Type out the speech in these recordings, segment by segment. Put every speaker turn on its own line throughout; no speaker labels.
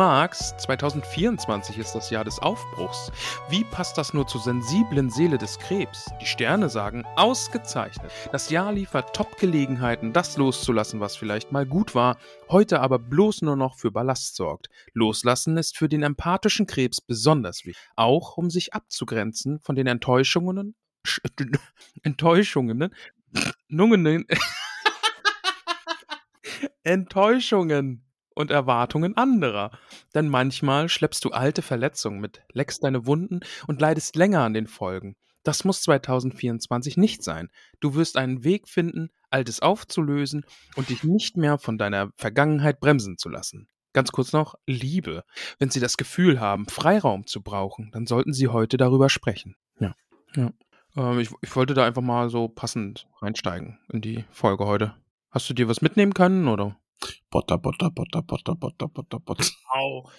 magst, 2024 ist das Jahr des Aufbruchs. Wie passt das nur zur sensiblen Seele des Krebs? Die Sterne sagen, ausgezeichnet. Das Jahr liefert Top-Gelegenheiten, das loszulassen, was vielleicht mal gut war, heute aber bloß nur noch für Ballast sorgt. Loslassen ist für den empathischen Krebs besonders wichtig, auch um sich abzugrenzen von den Enttäuschungen, Enttäuschungen, Nungenen, Enttäuschungen und Erwartungen anderer. Denn manchmal schleppst du alte Verletzungen mit, leckst deine Wunden und leidest länger an den Folgen. Das muss 2024 nicht sein. Du wirst einen Weg finden, Altes aufzulösen und dich nicht mehr von deiner Vergangenheit bremsen zu lassen. Ganz kurz noch, Liebe. Wenn Sie das Gefühl haben, Freiraum zu brauchen, dann sollten Sie heute darüber sprechen. Ja. ja. Ähm, ich, ich wollte da einfach mal so passend reinsteigen in die Folge heute. Hast du dir was mitnehmen können, oder?
Potter, Potter, Potter, Potter, Potter, Potter, Potter.
Au.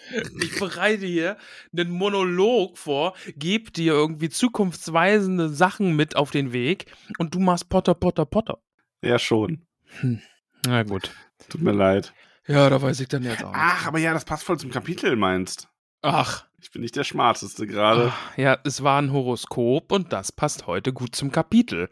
Ich bereite hier einen Monolog vor, gebe dir irgendwie zukunftsweisende Sachen mit auf den Weg und du machst Potter, Potter, Potter.
Ja, schon.
Hm. Na gut.
Tut mir leid.
Ja, da weiß ich dann jetzt auch.
Ach, aber ja, das passt voll zum Kapitel, meinst.
Ach.
Ich bin nicht der Schmarteste gerade.
Ach, ja, es war ein Horoskop und das passt heute gut zum Kapitel.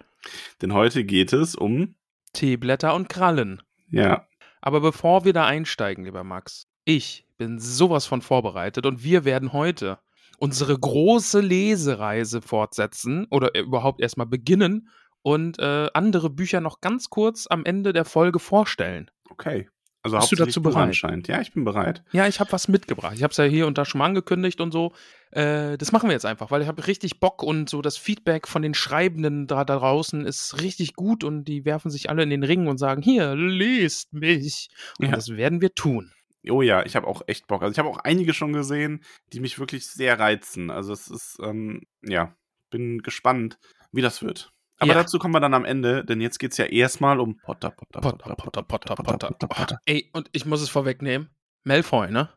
Denn heute geht es um
Teeblätter und Krallen.
Ja.
Aber bevor wir da einsteigen, lieber Max, ich bin sowas von vorbereitet und wir werden heute unsere große Lesereise fortsetzen oder überhaupt erstmal beginnen und äh, andere Bücher noch ganz kurz am Ende der Folge vorstellen.
Okay. Also
Bist du dazu bereit?
anscheinend. Ja, ich bin bereit.
Ja, ich habe was mitgebracht. Ich habe es ja hier und da schon mal angekündigt und so. Äh, das machen wir jetzt einfach, weil ich habe richtig Bock und so das Feedback von den Schreibenden da, da draußen ist richtig gut und die werfen sich alle in den Ring und sagen, hier, lest mich. Und
Ja.
das werden wir tun.
Oh ja, ich habe auch echt Bock. Also ich habe auch einige schon gesehen, die mich wirklich sehr reizen. Also es ist, ähm, ja, bin gespannt, wie das wird. Aber
Ja.
dazu kommen wir dann am Ende, denn jetzt geht es ja erstmal um Potter, Potter,
Potter, Potter, Potter, Potter. Ey, und ich muss es vorwegnehmen. Malfoy, ne?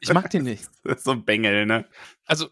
Ich mag den nicht.
Das ist so ein Bengel, ne?
Also,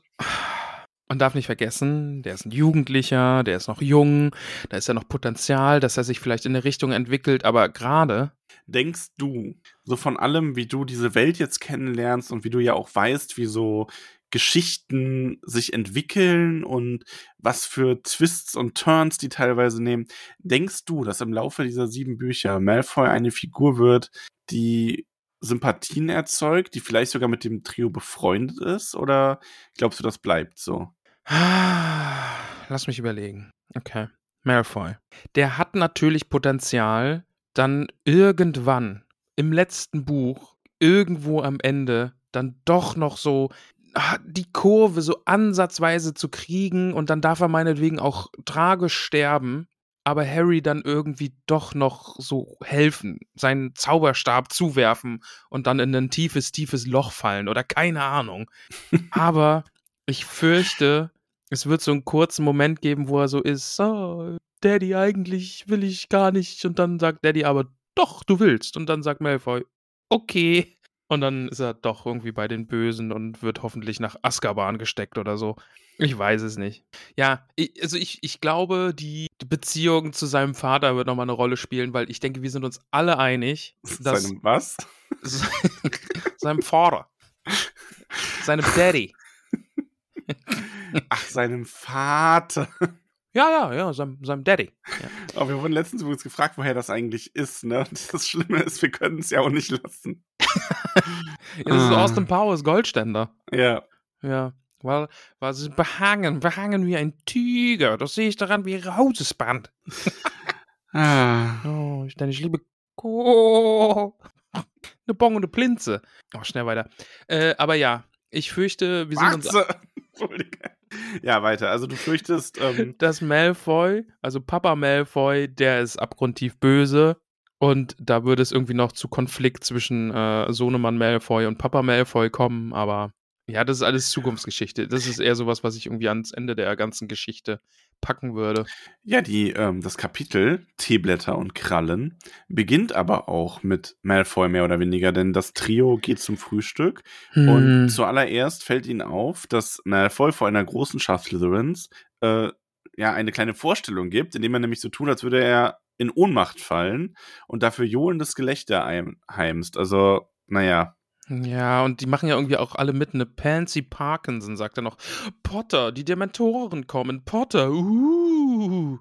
man darf nicht vergessen, der ist ein Jugendlicher, der ist noch jung, da ist ja noch Potenzial, dass er sich vielleicht in eine Richtung entwickelt, aber gerade,
Denkst du, so von allem, wie du diese Welt jetzt kennenlernst und wie du ja auch weißt, wie so Geschichten sich entwickeln und was für Twists und Turns die teilweise nehmen, denkst du, dass im Laufe dieser sieben Bücher Malfoy eine Figur wird, die Sympathien erzeugt, die vielleicht sogar mit dem Trio befreundet ist? Oder glaubst du, das bleibt so?
lass mich überlegen. Okay. Malfoy. Der hat natürlich Potenzial, dann irgendwann im letzten Buch, irgendwo am Ende, dann doch noch so die Kurve so ansatzweise zu kriegen und dann darf er meinetwegen auch tragisch sterben, aber Harry dann irgendwie doch noch so helfen, seinen Zauberstab zuwerfen und dann in ein tiefes, tiefes Loch fallen oder keine Ahnung. aber ich fürchte, es wird so einen kurzen Moment geben, wo er so ist, oh, Daddy, eigentlich will ich gar nicht. Und dann sagt Daddy aber, doch, du willst. Und dann sagt Malfoy, okay. Und dann ist er doch irgendwie bei den Bösen und wird hoffentlich nach Azkaban gesteckt oder so. Ich weiß es nicht. Ja, ich, also ich, ich glaube, die Beziehung zu seinem Vater wird nochmal eine Rolle spielen, weil ich denke, wir sind uns alle einig, dass
Seinem was?
seinem Vater, seinem Daddy,
Ach, seinem Vater.
ja, ja, ja, seinem, seinem Daddy. Ja.
Aber wir wurden letztens übrigens gefragt, woher das eigentlich ist, ne? Das Schlimme ist, wir können es ja auch nicht lassen.
Ja, das ist
Ah.
Austin Powers Goldständer.
Ja.
Ja, weil, weil sie behangen, behangen wie ein Tiger. Das sehe ich daran wie ihre ist Band.
Ah.
Oh, ich, denn ich liebe. Eine Bong und eine Plinze. Oh, schnell weiter. Äh, aber ja, ich fürchte, wir sind uns
Matze! Entschuldige. Ja, weiter. Also du fürchtest, ähm,
dass Malfoy, also Papa Malfoy, der ist abgrundtief böse und da würde es irgendwie noch zu Konflikt zwischen äh, Sohnemann Malfoy und Papa Malfoy kommen, aber ja, das ist alles Zukunftsgeschichte. Das ist eher sowas, was ich irgendwie ans Ende der ganzen Geschichte packen würde.
ja, die, ähm, das Kapitel Teeblätter und Krallen beginnt aber auch mit Malfoy mehr oder weniger, denn das Trio geht zum Frühstück und
Hm.
zuallererst fällt ihnen auf, dass Malfoy vor einer großen Schar Slytherins äh, ja eine kleine Vorstellung gibt, indem er nämlich so tut, als würde er in Ohnmacht fallen und dafür johlendes Gelächter heim- heimst. Also, naja,
Ja, und die machen ja irgendwie auch alle mit. Eine Pansy Parkinson sagt er noch: Potter, die Dementoren kommen. Potter, uh.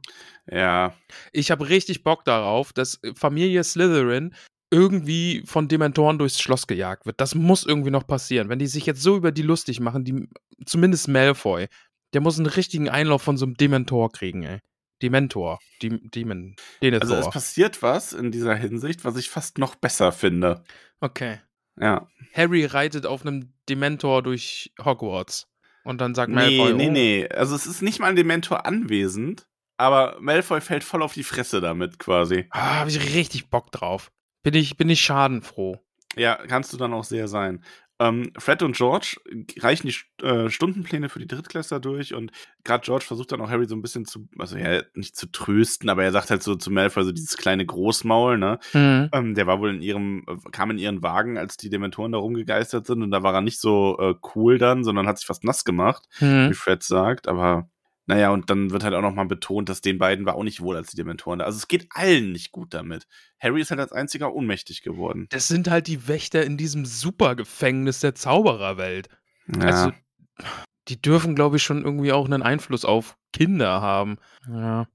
ja,
Ich habe richtig Bock darauf, dass Familie Slytherin irgendwie von Dementoren durchs Schloss gejagt wird. Das muss irgendwie noch passieren. Wenn die sich jetzt so über die lustig machen, die, zumindest Malfoy, der muss einen richtigen Einlauf von so einem Dementor kriegen, ey. Dementor. Dem, Demon. Denethor.
also es passiert was in dieser Hinsicht, was ich fast noch besser finde.
okay.
Ja.
Harry reitet auf einem Dementor durch Hogwarts. Und dann sagt
Nee,
Malfoy,
nee,
oh,
nee. Also es ist nicht mal ein Dementor anwesend, aber Malfoy fällt voll auf die Fresse damit quasi.
Ah, habe ich richtig Bock drauf. Bin ich, bin ich schadenfroh.
Ja, kannst du dann auch sehr sein. Ähm, Fred und George reichen die äh, Stundenpläne für die Drittklässler durch und gerade George versucht dann auch Harry so ein bisschen zu, also ja, nicht zu trösten, aber er sagt halt so zu Malfoy so dieses kleine Großmaul, ne?
Hm.
Ähm, der war wohl in ihrem, äh, kam in ihren Wagen, als die Dementoren da rumgegeistert sind und da war er nicht so äh, cool dann, sondern hat sich fast nass gemacht,
Hm.
wie Fred sagt, aber naja, und dann wird halt auch nochmal betont, dass den beiden war auch nicht wohl als die Dementoren da. Also es geht allen nicht gut damit. Harry ist halt als einziger ohnmächtig geworden.
Das sind halt die Wächter in diesem Supergefängnis der Zaubererwelt.
Ja.
Also, die dürfen, glaube ich, schon irgendwie auch einen Einfluss auf Kinder haben. Ja.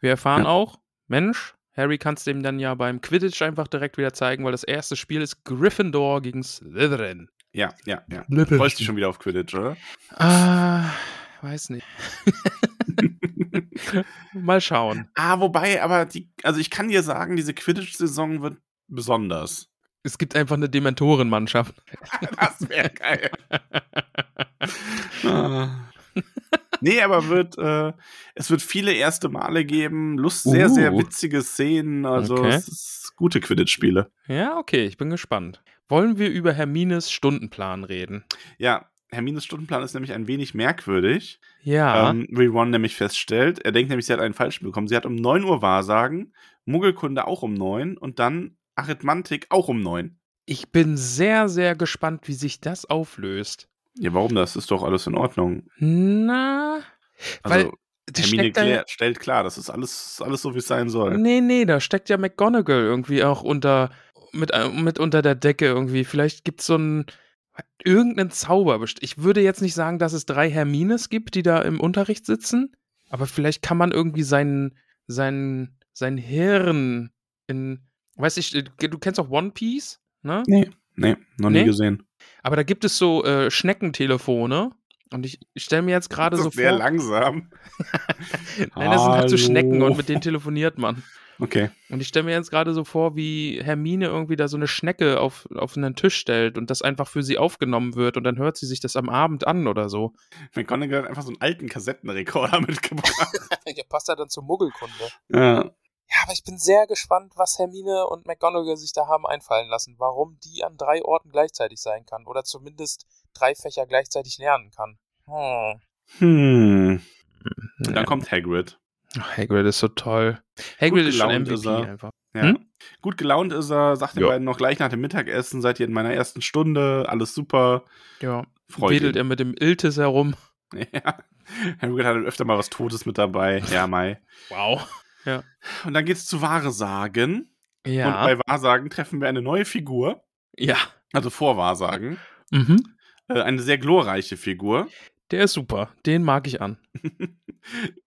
Wir erfahren
Ja.
auch, Mensch, Harry kann es dem dann ja beim Quidditch einfach direkt wieder zeigen, weil das erste Spiel ist Gryffindor gegen Slytherin.
ja, ja, ja. Freust dich schon wieder auf Quidditch, oder?
Ah, weiß nicht. Mal schauen.
Ah, wobei, aber die, also ich kann dir sagen, diese Quidditch-Saison wird besonders.
Es gibt einfach eine Dementorenmannschaft.
Das wäre geil. Ah. Nee, aber wird, äh, es wird viele erste Male geben, Lust, sehr, sehr
Uh.
witzige Szenen, also
Okay.
es ist gute Quidditch-Spiele.
Ja, okay, ich bin gespannt. Wollen wir über Hermines Stundenplan reden?
Ja, Hermines Stundenplan ist nämlich ein wenig merkwürdig,
Ja.
ähm, wie Ron nämlich feststellt. Er denkt nämlich, sie hat einen falschen bekommen. Sie hat um 9 Uhr Wahrsagen, Muggelkunde auch um 9 und dann Arithmantik auch um 9.
Ich bin sehr, sehr gespannt, wie sich das auflöst.
Ja, warum? Das ist doch alles in Ordnung.
Na,
Also, Hermine klär, stellt klar, das ist alles, alles so, wie es sein soll.
Nee, nee, da steckt ja McGonagall irgendwie auch unter mit, äh, mit unter der Decke irgendwie. Vielleicht gibt es so einen irgendeinen Zauber. Ich würde jetzt nicht sagen, dass es drei Hermines gibt, die da im Unterricht sitzen, aber vielleicht kann man irgendwie sein, sein, sein Hirn in, weiß ich, du kennst auch One Piece, ne?
Nee, nee, noch nie
Nee?
gesehen.
Aber da gibt es so äh, Schneckentelefone. Und ich, ich stelle mir jetzt gerade so
sehr
vor.
langsam.
Nein, das sind halt so Schnecken und mit denen telefoniert man.
Okay.
Und ich stelle mir jetzt gerade so vor, wie Hermine irgendwie da so eine Schnecke auf, auf einen Tisch stellt und das einfach für sie aufgenommen wird und dann hört sie sich das am Abend an oder so.
McGonagall hat einfach so einen alten Kassettenrekorder mitgebracht.
Ja, passt ja dann zur Muggelkunde.
ja.
Ja, aber ich bin sehr gespannt, was Hermine und McGonagall sich da haben einfallen lassen, warum die an drei Orten gleichzeitig sein kann oder zumindest drei Fächer gleichzeitig lernen kann. Hm.
Hm. Und
Ja.
dann kommt Hagrid.
Hagrid ist so toll. Hagrid ist schon MVP
ist er.
einfach.
Ja.
Hm?
Gut gelaunt ist er, sagt den
Ja.
beiden noch gleich nach dem Mittagessen, seid ihr in meiner ersten Stunde, alles super.
Ja.
Freut
Wedelt
ihn.
er mit dem Iltis herum.
Ja. Hagrid hat öfter mal was Totes mit dabei. Ja, Mai.
Wow.
Und dann geht's zu Wahrsagen.
Ja.
Und bei Wahrsagen treffen wir eine neue Figur.
ja.
Also vor Wahrsagen.
Mhm.
Äh, eine sehr glorreiche Figur.
Der ist super. Den mag ich an.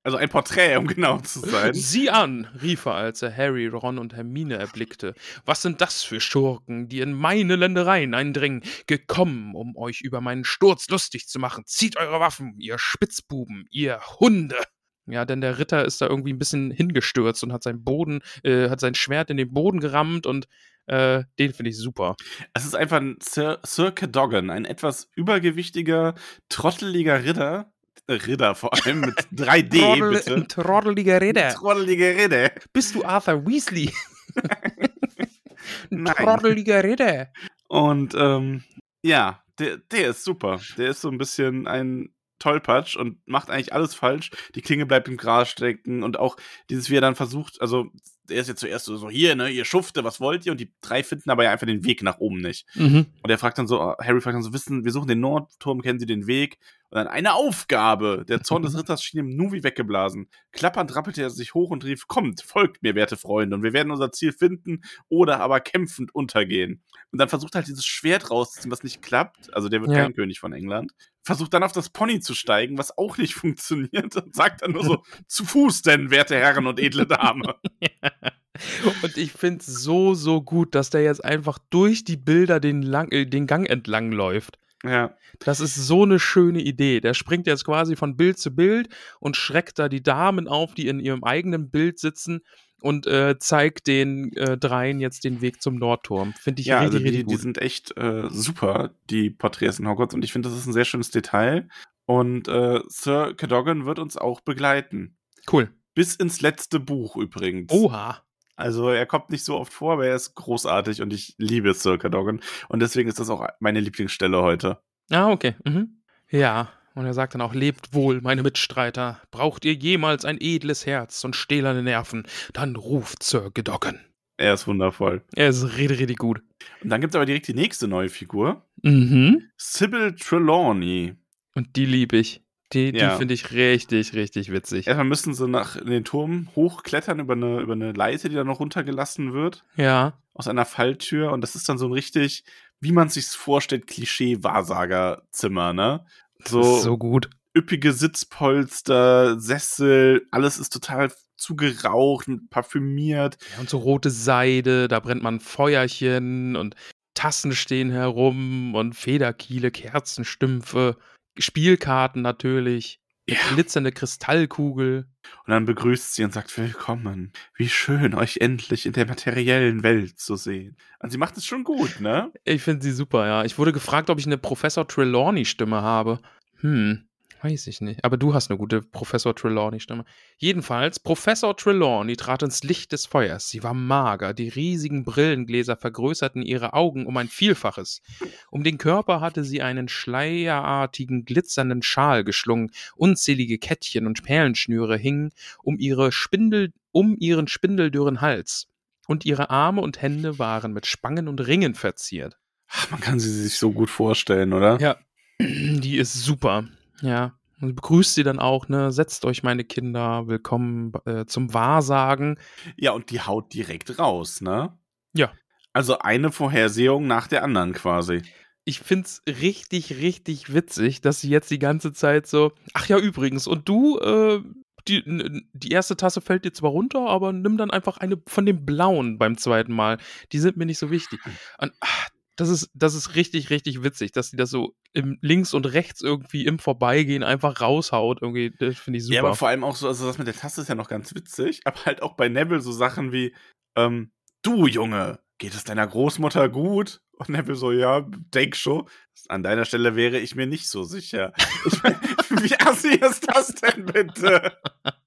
Also ein Porträt, um genau zu sein.
Sieh an, rief er, als er Harry, Ron und Hermine erblickte. Was sind das für Schurken, die in meine Ländereien eindringen, gekommen, um euch über meinen Sturz lustig zu machen? Zieht eure Waffen, ihr Spitzbuben, ihr Hunde! Ja, denn der Ritter ist da irgendwie ein bisschen hingestürzt und hat sein Boden, äh, hat sein Schwert in den Boden gerammt und Äh, den finde ich super.
Es ist einfach ein Sir, Sir Cadogan, ein etwas übergewichtiger, trotteliger Ritter. Äh, Ritter vor allem mit 3D,
Troddel,
bitte.
ein trotteliger Ritter.
Trotteliger Ritter.
Bist du Arthur Weasley? ein
Nein.
trotteliger Ritter.
Und ähm, ja, der, der ist super. Der ist so ein bisschen ein Tollpatsch und macht eigentlich alles falsch. Die Klinge bleibt im Gras stecken und auch dieses, wie er dann versucht, also er ist jetzt zuerst so, so hier, ne, ihr Schufte, was wollt ihr? Und die drei finden aber ja einfach den Weg nach oben nicht.
Mhm.
Und er fragt dann so, Harry fragt dann so, wissen, wir suchen den Nordturm, kennen Sie den Weg? Und dann eine Aufgabe. Der Zorn des Ritters schien ihm nur wie weggeblasen. Klappernd rappelte er sich hoch und rief, kommt, folgt mir, werte Freunde, und wir werden unser Ziel finden oder aber kämpfend untergehen. Und dann versucht er halt dieses Schwert rauszuziehen, was nicht klappt. Also der wird
Ja.
kein König von England. Versucht dann auf das Pony zu steigen, was auch nicht funktioniert. Und sagt dann nur so, zu Fuß denn, werte Herren und edle Dame.
Und ich finde es so, so gut, dass der jetzt einfach durch die Bilder den, lang, äh, den Gang entlang läuft.
ja.
Das ist so eine schöne Idee. Der springt jetzt quasi von Bild zu Bild und schreckt da die Damen auf, die in ihrem eigenen Bild sitzen und äh, zeigt den äh, dreien jetzt den Weg zum Nordturm. Finde ich
Ja,
richtig,
also die,
richtig
die
gut.
sind echt äh, super, die Porträts in Hogwarts. Und ich finde, das ist ein sehr schönes Detail. Und äh, Sir Cadogan wird uns auch begleiten.
cool.
Bis ins letzte Buch übrigens.
Oha.
Also er kommt nicht so oft vor, aber er ist großartig und ich liebe Sir Cadogan. Und deswegen ist das auch meine Lieblingsstelle heute.
Ah, okay. Mhm. Ja. Und er sagt dann auch, lebt wohl, meine Mitstreiter. Braucht ihr jemals ein edles Herz und stählerne Nerven, dann ruft Sir Gedocken.
Er ist wundervoll.
Er ist richtig, richtig gut.
Und dann gibt es aber direkt die nächste neue Figur.
Mhm.
Sybil Trelawney.
Und die liebe ich. Die, die
Ja.
finde ich richtig, richtig witzig.
Erstmal müssen sie nach in den Turm hochklettern über eine, über eine Leiter, die dann noch runtergelassen wird.
Ja.
aus einer Falltür und das ist dann so ein richtig, wie man sich's vorstellt, Klischee-Wahrsagerzimmer, ne? So,
So, gut.
üppige Sitzpolster, Sessel, alles ist total zugeraucht und parfümiert.
Ja, und so rote Seide, da brennt man Feuerchen und Tassen stehen herum und Federkiele, Kerzenstümpfe, Spielkarten natürlich,
Ja.
glitzernde Kristallkugel.
Und dann begrüßt sie und sagt, willkommen. Wie schön, euch endlich in der materiellen Welt zu sehen. Und sie macht es schon gut, ne?
Ich finde sie super, ja. Ich wurde gefragt, ob ich eine Professor Trelawney-Stimme habe. Hm, weiß ich nicht. Aber du hast eine gute Professor Trelawney-Stimme. Jedenfalls, Professor Trelawney trat ins Licht des Feuers. Sie war mager, die riesigen Brillengläser vergrößerten ihre Augen um ein Vielfaches. Um den Körper hatte sie einen schleierartigen, glitzernden Schal geschlungen. Unzählige Kettchen und Perlenschnüre hingen um, ihre Spindel, um ihren spindeldürren Hals. Und ihre Arme und Hände waren mit Spangen und Ringen verziert.
Ach, man kann sie sich so gut vorstellen, oder?
Ja, die ist super. Ja. Und begrüßt sie dann auch, ne? Setzt euch, meine Kinder, willkommen äh, zum Wahrsagen.
Ja, und die haut direkt raus, ne?
Ja.
Also eine Vorhersehung nach der anderen quasi.
Ich find's richtig, richtig witzig, dass sie jetzt die ganze Zeit so. Ach ja, übrigens, und du, äh, die, die erste Tasse fällt dir zwar runter, aber nimm dann einfach eine von den blauen beim zweiten Mal. Die sind mir nicht so wichtig. Und ach, das ist, das ist richtig, richtig witzig, dass sie das so im links und rechts irgendwie im Vorbeigehen einfach raushaut. Irgendwie, das finde ich super.
Ja, aber vor allem auch so, also das mit der Tasse ist ja noch ganz witzig, aber halt auch bei Neville so Sachen wie, ähm, du Junge, geht es deiner Großmutter gut? Und Neville so, ja, denk schon. An deiner Stelle wäre ich mir nicht so sicher. Ich mein, wie assi ist das denn bitte?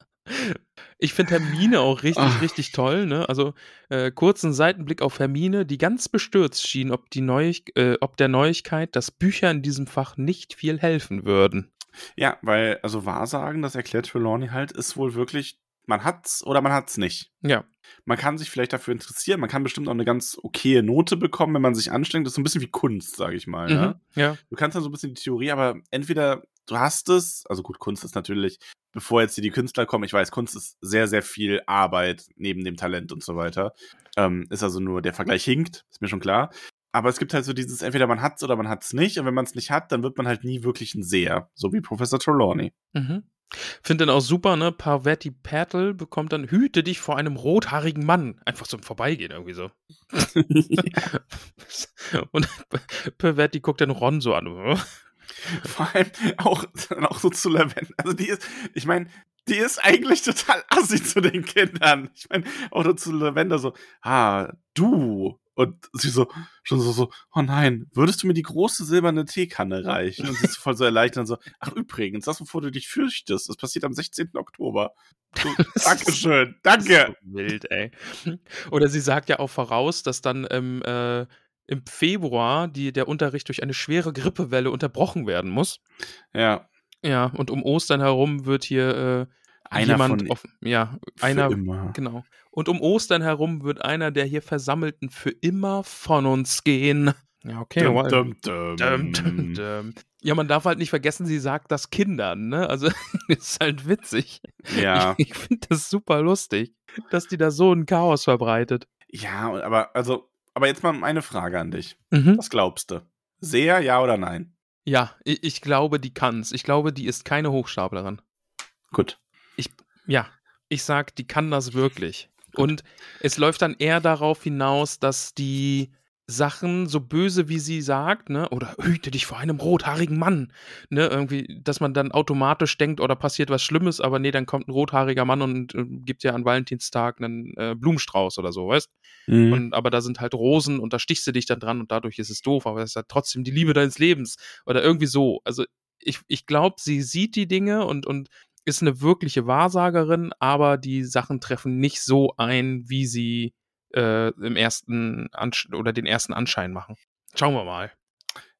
Ich finde Hermine auch richtig,
Ach.
richtig toll. Ne? Also äh, kurzen Seitenblick auf Hermine, die ganz bestürzt schien, ob, die Neu äh, ob der Neuigkeit, dass Bücher in diesem Fach nicht viel helfen würden.
Ja, weil, also Wahrsagen, das erklärt Trelawney halt, ist wohl wirklich, man hat's oder man hat's nicht.
Ja,
Man kann sich vielleicht dafür interessieren, man kann bestimmt auch eine ganz okaye Note bekommen, wenn man sich anstrengt. Das ist so ein bisschen wie Kunst, sage ich mal. Ne?
mhm. ja,
Du kannst dann so ein bisschen die Theorie, aber entweder du hast es, also gut, Kunst ist natürlich, bevor jetzt hier die Künstler kommen, ich weiß, Kunst ist sehr, sehr viel Arbeit neben dem Talent und so weiter. Ähm, ist also nur, der Vergleich hinkt, ist mir schon klar. Aber es gibt halt so dieses, entweder man hat's oder man hat's nicht. Und wenn man es nicht hat, dann wird man halt nie wirklich ein Seher. So wie Professor Trelawney.
Mhm. Finde dann auch super, ne? Parvati Patel bekommt dann Hüte dich vor einem rothaarigen Mann. Einfach zum Vorbeigehen irgendwie so. Und Parvati guckt dann Ron so an.
Vor allem auch, auch so zu Lavender. Also die ist, ich meine, die ist eigentlich total assi zu den Kindern. Ich meine, auch nur zu Lavender so, ah, du Und sie so, schon so, so, oh nein, würdest du mir die große silberne Teekanne reichen? Und sie ist voll so erleichtert und so, ach übrigens, das, wovor du dich fürchtest, das passiert am 16. Oktober. So, Dankeschön, danke.
So wild, ey. Oder sie sagt ja auch voraus, dass dann im, äh, im Februar die, der Unterricht durch eine schwere Grippewelle unterbrochen werden muss.
Ja.
Ja, und um Ostern herum wird hier äh,
Einer
jemand
von-
auf, ja,
Für
einer,
immer.
genau. Und um Ostern herum wird einer der hier Versammelten für immer von uns gehen. Ja, okay.
Dum, dum, dum.
Dum, dum, dum. Ja, man darf halt nicht vergessen, sie sagt das Kindern, ne? Also ist halt witzig.
Ja.
Ich, ich finde das super lustig, dass die da so ein Chaos verbreitet.
Ja, aber, also, aber jetzt mal eine Frage an dich.
Mhm.
Was glaubst du? Sehr, ja oder nein?
Ja, ich, ich glaube, die kann's. Ich glaube, die ist keine Hochstaplerin.
Gut.
Ja, ich sag, die kann das wirklich. Und es läuft dann eher darauf hinaus, dass die Sachen, so böse wie sie sagt, ne, oder hüte dich vor einem rothaarigen Mann, ne, irgendwie, dass man dann automatisch denkt, oder passiert was Schlimmes, aber nee, dann kommt ein rothaariger Mann und äh, gibt ja an Valentinstag einen äh, Blumenstrauß oder so, weißt?
Mhm.
Und, aber da sind halt Rosen und da stichst du dich dann dran und dadurch ist es doof, aber es ist halt trotzdem die Liebe deines Lebens oder irgendwie so. Also ich, ich glaube, sie sieht die Dinge und, und ist eine wirkliche Wahrsagerin, aber die Sachen treffen nicht so ein, wie sie äh, im ersten Ansch oder den ersten Anschein machen. Schauen wir mal.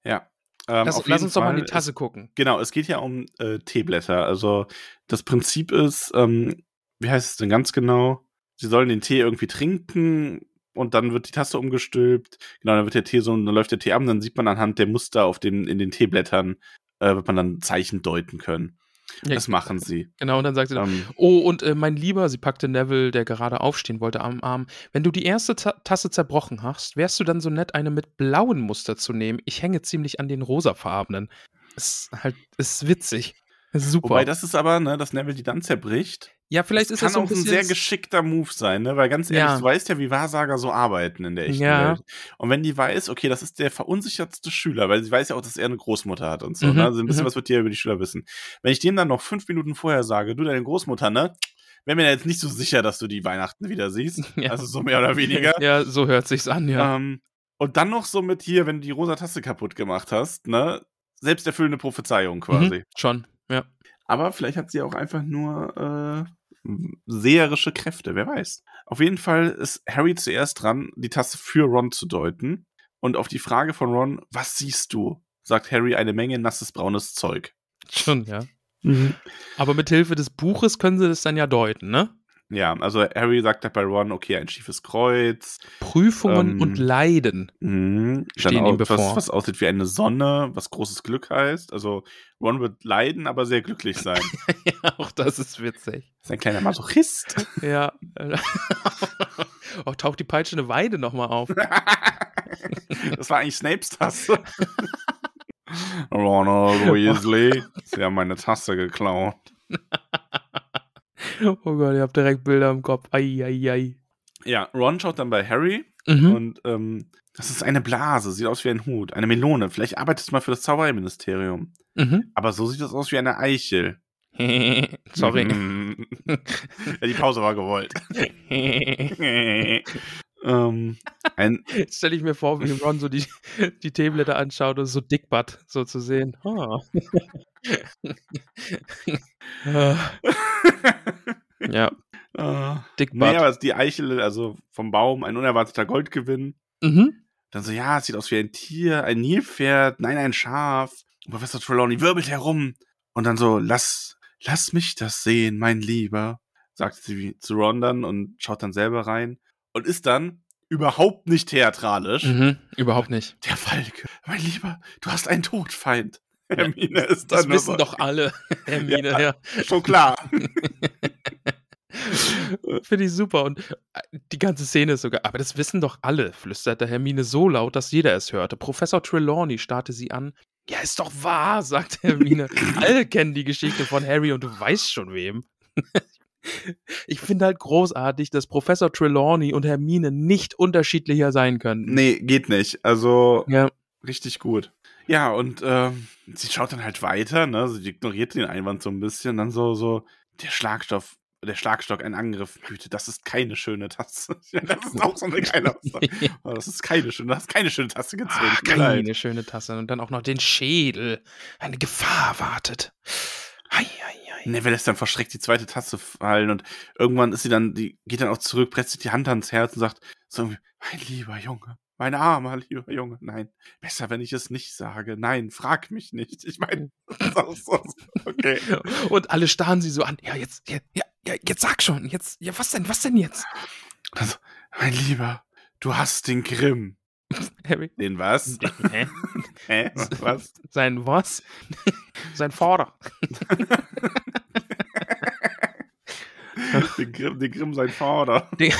Ja. Ähm,
Lass, lass uns doch mal in die Tasse
ist-
gucken.
Genau, es geht ja um äh, Teeblätter. Also das Prinzip ist, ähm, wie heißt es denn ganz genau? Sie sollen den Tee irgendwie trinken und dann wird die Tasse umgestülpt. Genau, dann wird der Tee so, dann läuft der Tee ab und dann sieht man anhand der Muster auf den, in den Teeblättern, äh, wird man dann Zeichen deuten können.
Ja,
Das machen sie.
Genau, und dann sagt sie dann,
Ähm,
Oh, und äh, mein Lieber, sie packte Neville, der gerade aufstehen wollte, am Arm. Wenn du die erste Ta Tasse zerbrochen hast, wärst du dann so nett, eine mit blauen Muster zu nehmen. Ich hänge ziemlich an den rosafarbenen. Ist halt, ist witzig. Ist super.
wobei das ist aber, ne, dass Neville die dann zerbricht.
Ja, vielleicht
das
ist
kann
das so ein
auch ein
bisschen.
sehr geschickter Move sein, ne? Weil ganz ehrlich,
Ja.
du weißt ja, wie Wahrsager so arbeiten in der echten
Ja.
Welt. Und wenn die weiß, okay, das ist der verunsichertste Schüler, weil sie weiß ja auch, dass er eine Großmutter hat und so,
Mhm,
ne? Also ein bisschen
mhm.
was wird ja über die Schüler wissen. Wenn ich dem dann noch fünf Minuten vorher sage, du deine Großmutter, ne? Wäre mir jetzt nicht so sicher, dass du die Weihnachten wieder siehst.
Ja.
Also so mehr oder weniger.
ja, so hört sich's an, ja.
Ähm, und dann noch so mit hier, wenn du die rosa Tasse kaputt gemacht hast, ne? Selbsterfüllende Prophezeiung quasi.
Mhm, schon, ja.
Aber vielleicht hat sie auch einfach nur äh, seherische Kräfte, wer weiß. Auf jeden Fall ist Harry zuerst dran, die Tasse für Ron zu deuten. Und auf die Frage von Ron, was siehst du? sagt Harry eine Menge nasses braunes Zeug.
Schon, ja. Aber mit Hilfe des Buches können sie das dann ja deuten, ne?
Ja, also Harry sagt halt bei Ron, okay, ein schiefes Kreuz.
Prüfungen
Ähm,
und Leiden.
Mhm.
Stehen ihm
auch
bevor.
was, was aussieht wie eine Sonne, was großes Glück heißt. Also Ron wird leiden, aber sehr glücklich sein.
ja, auch das ist witzig.
ist ein kleiner Masochist.
Ja. oh, taucht die peitschende Weide nochmal auf.
das war eigentlich Snapes Tasse. Ronald Weasley, sie haben meine Tasse geklaut.
Oh Gott, ihr habt direkt Bilder im Kopf. Ei, ei, ei.
Ja, Ron schaut dann bei Harry
Mhm.
und ähm, das ist eine Blase, sieht aus wie ein Hut, eine Melone. Vielleicht arbeitest du mal für das Zaubereiministerium.
Mhm.
Aber so sieht das aus wie eine Eichel.
Sorry.
Ja, die Pause war gewollt. Ähm,
stelle ich mir vor, wie Ron so die, die Teeblätter anschaut und so Dickbutt so zu sehen. Ah. Ah. ja,
äh,
Dickbutt.
nee, aber die Eichel, also vom Baum, ein unerwarteter Goldgewinn.
mhm.
Dann so, ja, es sieht aus wie ein Tier, ein Nilpferd, nein, ein Schaf. Und Professor Trelawney wirbelt herum. Und dann so, lass, lass mich das sehen, mein Lieber, sagt sie zu Ron dann und schaut dann selber rein. Und ist dann überhaupt nicht theatralisch.
Mhm. Überhaupt nicht.
Der Falke, mein Lieber, du hast einen Todfeind. Hermine ist
Das
dann nur
wissen doch alle, Hermine. Ja.
Schon klar.
Finde ich super. Und äh, die ganze Szene ist sogar, aber das wissen doch alle, flüsterte Hermine so laut, dass jeder es hörte. Professor Trelawney starrte sie an. Ja, ist doch wahr, sagte Hermine. alle kennen die Geschichte von Harry und du weißt schon wem. Ich finde halt großartig, dass Professor Trelawney und Hermine nicht unterschiedlicher sein können.
nee, geht nicht. Also,
Ja,
Richtig gut. Ja, und ähm, sie schaut dann halt weiter, ne? Sie ignoriert den Einwand so ein bisschen. Dann so, so, der Schlagstoff, der Schlagstock, ein Angriff. Güte, das ist keine schöne Tasse. Ja, das ist auch so eine geile Aussage. Oh, das ist keine schöne, du hast keine schöne Tasse gezogen.
Ach,
mir leid.
keine schöne Tasse. Und dann auch noch den Schädel. Eine Gefahr wartet. Hei, hei, hei.
Neville lässt dann verschreckt die zweite Tasse fallen und irgendwann ist sie dann, die geht dann auch zurück, presst sich die Hand ans Herz und sagt so, mein lieber Junge, mein armer lieber Junge, nein, besser, wenn ich es nicht sage, nein, frag mich nicht. Ich meine, so, okay.
Und alle starren sie so an. Ja, jetzt, ja, ja, ja, jetzt sag schon. Jetzt, ja, was denn, was denn jetzt?
Also, mein Lieber, du hast den Grimm.
Harry.
Den was?
Hä?
Hä? Was?
Sein was? Sein Vorder.
Den Grimm, den Grimm sein Vater.
Den-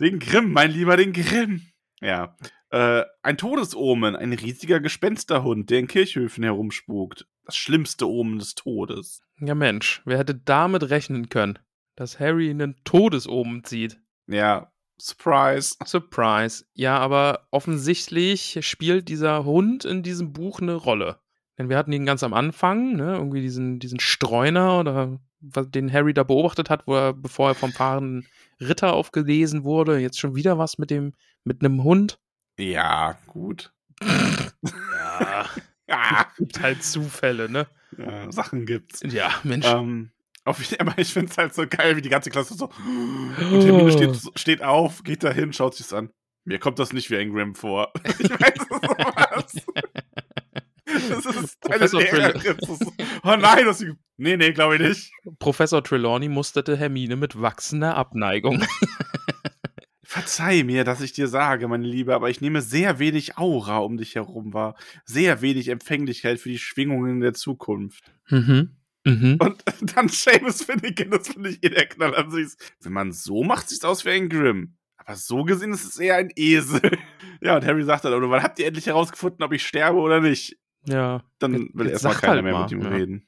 Den Grimm, mein Lieber, den Grimm. Ja. Äh, ein Todesomen, ein riesiger Gespensterhund, der in Kirchhöfen herumspukt. Das schlimmste Omen des Todes.
Ja, Mensch, wer hätte damit rechnen können, dass Harry einen Todesomen zieht?
Ja, Surprise.
Surprise. Ja, aber offensichtlich spielt dieser Hund in diesem Buch eine Rolle. Denn wir hatten ihn ganz am Anfang, ne, irgendwie diesen, diesen Streuner oder was, den Harry da beobachtet hat, wo er, bevor er vom fahrenden Ritter aufgelesen wurde, jetzt schon wieder was mit dem, mit einem Hund.
Ja, gut.
Ja,
Ja,
gibt halt Zufälle, ne?
ja Sachen gibt's.
Ja, Mensch.
Ähm, auf, aber ich finde es halt so geil, wie die ganze Klasse so. Und Hermine steht, steht auf, geht dahin, schaut sich's an. Mir kommt das nicht wie ein Grimm vor. Ich weiß sowas. Das ist deine
Professor
Lehrerin. Oh nein, das ist, nee, nee, glaube ich nicht.
Professor Trelawney musterte Hermine mit wachsender Abneigung.
Verzeih mir, dass ich dir sage, meine Liebe, aber ich nehme sehr wenig Aura um dich herum wahr. Sehr wenig Empfänglichkeit für die Schwingungen der Zukunft.
mhm. Mhm.
Und dann Seamus Finnegan, das finde ich eh der Knall an sich. Wenn man so macht, sieht es aus wie ein Grimm. Aber so gesehen ist es eher ein Esel. Ja, und Harry sagt dann, aber wann habt ihr endlich herausgefunden, ob ich sterbe oder nicht?
Ja.
Dann will erstmal keiner
halt
mehr
mal,
mit ihm
ja.
reden.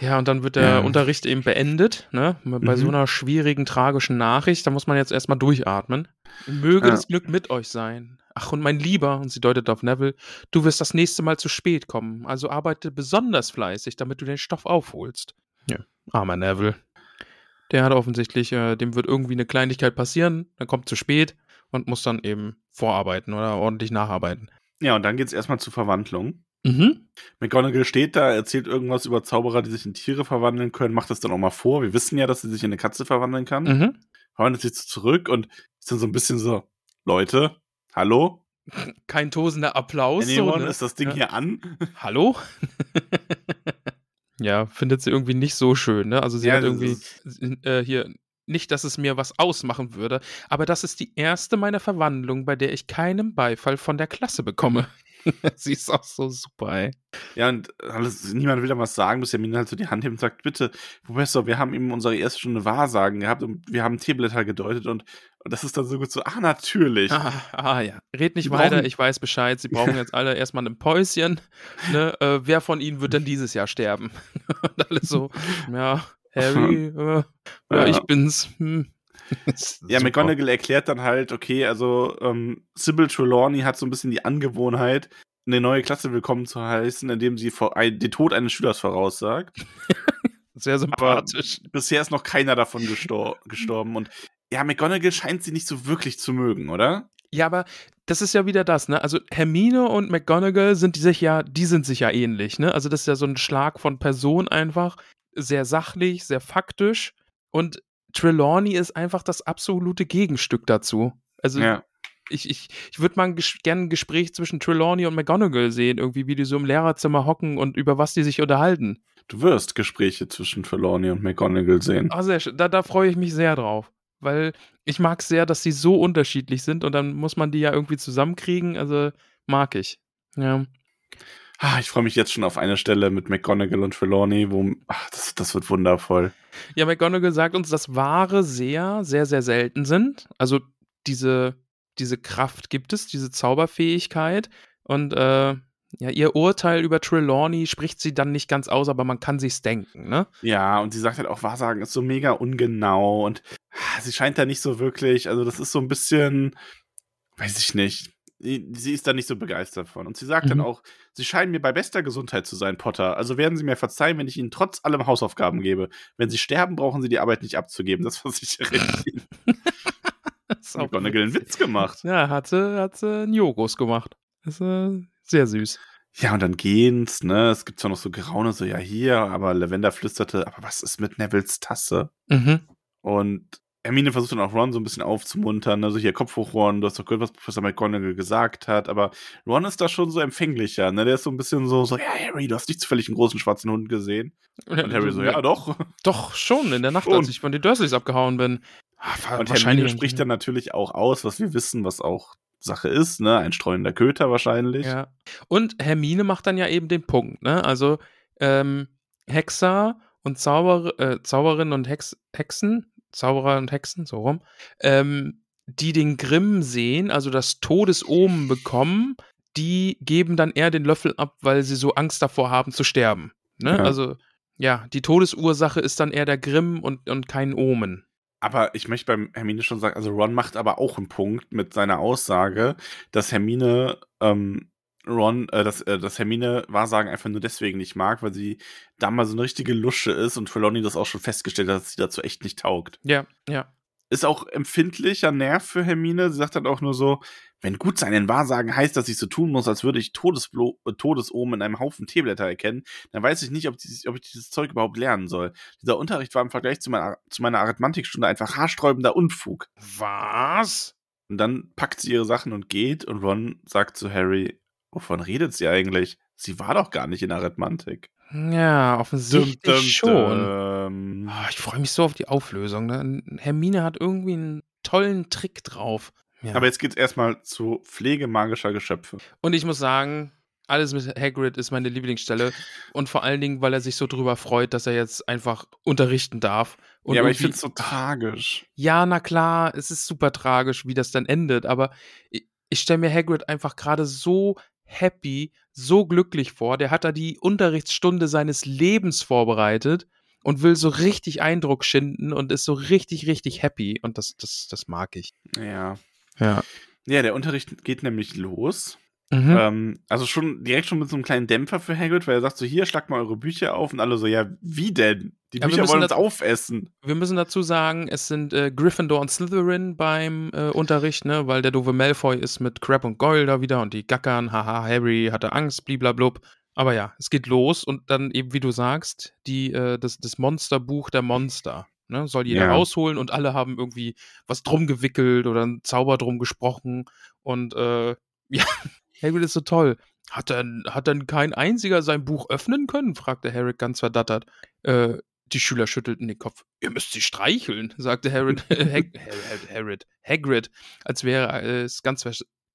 Ja, und dann wird der
Ja.
Unterricht eben beendet, ne? Bei so
Mhm.
einer schwierigen, tragischen Nachricht, da muss man jetzt erstmal durchatmen. Möge
Ja.
das Glück mit euch sein. Ach, und mein Lieber, und sie deutet auf Neville, du wirst das nächste Mal zu spät kommen, also arbeite besonders fleißig, damit du den Stoff aufholst. Ja, armer Neville. Der hat offensichtlich, äh, dem wird irgendwie eine Kleinigkeit passieren, dann kommt zu spät und muss dann eben vorarbeiten oder ordentlich nacharbeiten.
Ja, und dann geht's erstmal zur Verwandlung.
Mhm.
McGonagall steht da, erzählt irgendwas über Zauberer, die sich in Tiere verwandeln können, macht das dann auch mal vor. Wir wissen ja, dass sie sich in eine Katze verwandeln kann.
Mhm.
Verwandelt sich zurück und ist dann so ein bisschen so, Leute, hallo?
Kein tosender Applaus. So,
Anyone,
ne?
ist das Ding
Ja.
hier an?
Hallo? ja, findet sie irgendwie nicht so schön, ne? Also sie
Ja,
hat irgendwie äh, hier nicht, dass es mir was ausmachen würde, aber das ist die erste meiner Verwandlungen, bei der ich keinen Beifall von der Klasse bekomme. sie ist auch so super, ey.
Ja, und alles, niemand will da was sagen, bis Hermine halt so die Hand hebt und sagt, bitte, Professor, wir haben eben unsere erste Stunde Wahrsagen gehabt und wir haben Teeblätter gedeutet und, und das ist dann so gut so, ah, natürlich.
Ah, ah ja, red nicht
Sie
weiter,
brauchen-
ich weiß Bescheid. Sie brauchen jetzt alle erstmal ein Päuschen. Ne? Äh, wer von ihnen wird denn dieses Jahr sterben? Und alle so, ja, Harry, äh, ja,
Ja.
ich bin's. Hm.
Ja,
Super.
McGonagall erklärt dann halt, okay, also ähm, Sybil Trelawney hat so ein bisschen die Angewohnheit, eine neue Klasse willkommen zu heißen, indem sie vor, ein, den Tod eines Schülers voraussagt.
Sehr sympathisch.
Bisher ist noch keiner davon gestor gestorben und ja, McGonagall scheint sie nicht so wirklich zu mögen, oder?
Ja, aber das ist ja wieder das, ne? Also Hermine und McGonagall sind die sich ja, die sind sich ja ähnlich, ne? Also das ist ja so ein Schlag von Person einfach, sehr sachlich, sehr faktisch und Trelawney ist einfach das absolute Gegenstück dazu. Also
Ja.
ich, ich, ich würde mal gerne ein Gespräch zwischen Trelawney und McGonagall sehen, irgendwie, wie die so im Lehrerzimmer hocken und über was die sich unterhalten.
Du wirst Gespräche zwischen Trelawney und McGonagall sehen.
Ah, sehr schön. Da, da freue ich mich sehr drauf. Weil ich mag es sehr, dass die so unterschiedlich sind und dann muss man die ja irgendwie zusammenkriegen. Also mag ich. Ja.
Ah, ich freue mich jetzt schon auf eine Stelle mit McGonagall und Trelawney, wo ach, das, das wird wundervoll.
Ja, McGonagall sagt uns, dass Ware sehr, sehr, sehr selten sind. Also diese, diese Kraft gibt es, diese Zauberfähigkeit. Und äh, ja, ihr Urteil über Trelawney spricht sie dann nicht ganz aus, aber man kann sich's denken, ne?
Ja, und sie sagt halt auch, Wahrsagen ist so mega ungenau und ah, sie scheint da nicht so wirklich, also das ist so ein bisschen, weiß ich nicht. Sie ist da nicht so begeistert von. Und sie sagt
Mhm.
dann auch, Sie scheinen mir bei bester Gesundheit zu sein, Potter. Also werden Sie mir verzeihen, wenn ich Ihnen trotz allem Hausaufgaben gebe. Wenn Sie sterben, brauchen Sie die Arbeit nicht abzugeben. Das versichere ich Ihnen.
ist auch
McGonagall einen Witz gemacht.
Ja, hat sie, hat sie einen Jogos gemacht. Das ist äh, sehr süß.
Ja, und dann gehen's, ne? Es gibt zwar noch so Geraune, so, ja, hier, aber Lavender flüsterte, aber was ist mit Nevils Tasse?
Mhm.
Und Hermine versucht dann auch Ron so ein bisschen aufzumuntern, also hier Kopf hoch, Ron, du hast doch gehört, was Professor McGonagall gesagt hat, aber Ron ist da schon so empfänglicher, ne? Der ist so ein bisschen so, so, ja, Harry, du hast nicht zufällig einen großen schwarzen Hund gesehen. Und Harry so, ja, doch.
Doch, schon, in der Nacht,
Schon.
als ich von den Dursleys abgehauen bin. Wa-
Und Hermine spricht dann natürlich auch aus, was wir wissen, was auch Sache ist, ne? Ein streuender Köter wahrscheinlich.
Ja. Und Hermine macht dann ja eben den Punkt, ne? Also, ähm, Hexer und Zauber, äh, Zauberinnen und Hex, Hexen, Zauberer und Hexen, so rum, ähm, die den Grimm sehen, also das Todesomen bekommen, die geben dann eher den Löffel ab, weil sie so Angst davor haben zu sterben. Ne?
Ja.
Also, ja, die Todesursache ist dann eher der Grimm und, und kein Omen.
Aber ich möchte beim Hermine schon sagen, also Ron macht aber auch einen Punkt mit seiner Aussage, dass Hermine ähm, Ron, äh, dass, äh, dass Hermine Wahrsagen einfach nur deswegen nicht mag, weil sie da mal so eine richtige Lusche ist und Trelawney das auch schon festgestellt hat, dass sie dazu echt nicht taugt.
Ja, ja.
Ist auch empfindlicher Nerv für Hermine. Sie sagt dann auch nur so, wenn gut sein in Wahrsagen heißt, dass ich so tun muss, als würde ich Todesblo äh, Todesomen in einem Haufen Teeblätter erkennen, dann weiß ich nicht, ob, dieses, ob ich dieses Zeug überhaupt lernen soll. Dieser Unterricht war im Vergleich zu meiner, zu meiner Arithmatikstunde einfach haarsträubender Unfug.
Was?
Und dann packt sie ihre Sachen und geht und Ron sagt zu Harry, wovon redet sie eigentlich? Sie war doch gar nicht in Arithmantik.
Ja, offensichtlich schon.
dum.
Ah, ich freue mich so auf die Auflösung. Ne? Hermine hat irgendwie einen tollen Trick drauf. Ja.
Aber jetzt geht's erstmal zu Pflege magischer Geschöpfe.
Und ich muss sagen, alles mit Hagrid ist meine Lieblingsstelle. Und vor allen Dingen, weil er sich so drüber freut, dass er jetzt einfach unterrichten darf. Und
ja, aber ich
irgendwie-
find's so tragisch.
Ja, na klar, es ist super tragisch, wie das dann endet. Aber ich, ich stelle mir Hagrid einfach gerade so happy, so glücklich vor. Der hat da die Unterrichtsstunde seines Lebens vorbereitet und will so richtig Eindruck schinden und ist so richtig, richtig happy. Und das, das, das mag ich.
Ja.
Ja.
Ja, der Unterricht geht nämlich los.
Mhm.
Ähm, also schon direkt schon mit so einem kleinen Dämpfer für Hagrid, weil er sagt so, hier, schlag mal eure Bücher auf. Und alle so, ja, wie denn? Die
Ja,
Bücher wollen uns
das-
aufessen.
Wir müssen dazu sagen, es sind äh, Gryffindor und Slytherin beim äh, Unterricht, ne, weil der doofe Malfoy ist mit Crab und Goyle da wieder und die gackern, haha, Harry hatte Angst, bliblablub. Aber ja, es geht los und dann eben, wie du sagst, die, äh, das, das Monsterbuch der Monster. Ne, soll jeder
Ja.
rausholen und alle haben irgendwie was drum gewickelt oder einen Zauber drum gesprochen. Und äh, ja, Hagrid ist so toll. Hat denn, hat denn kein einziger sein Buch öffnen können? fragte Harry ganz verdattert. Äh, die Schüler schüttelten den Kopf. Ihr müsst sie streicheln, sagte Harry, Hag, Harry, Harry, Hagrid, als wäre es ganz,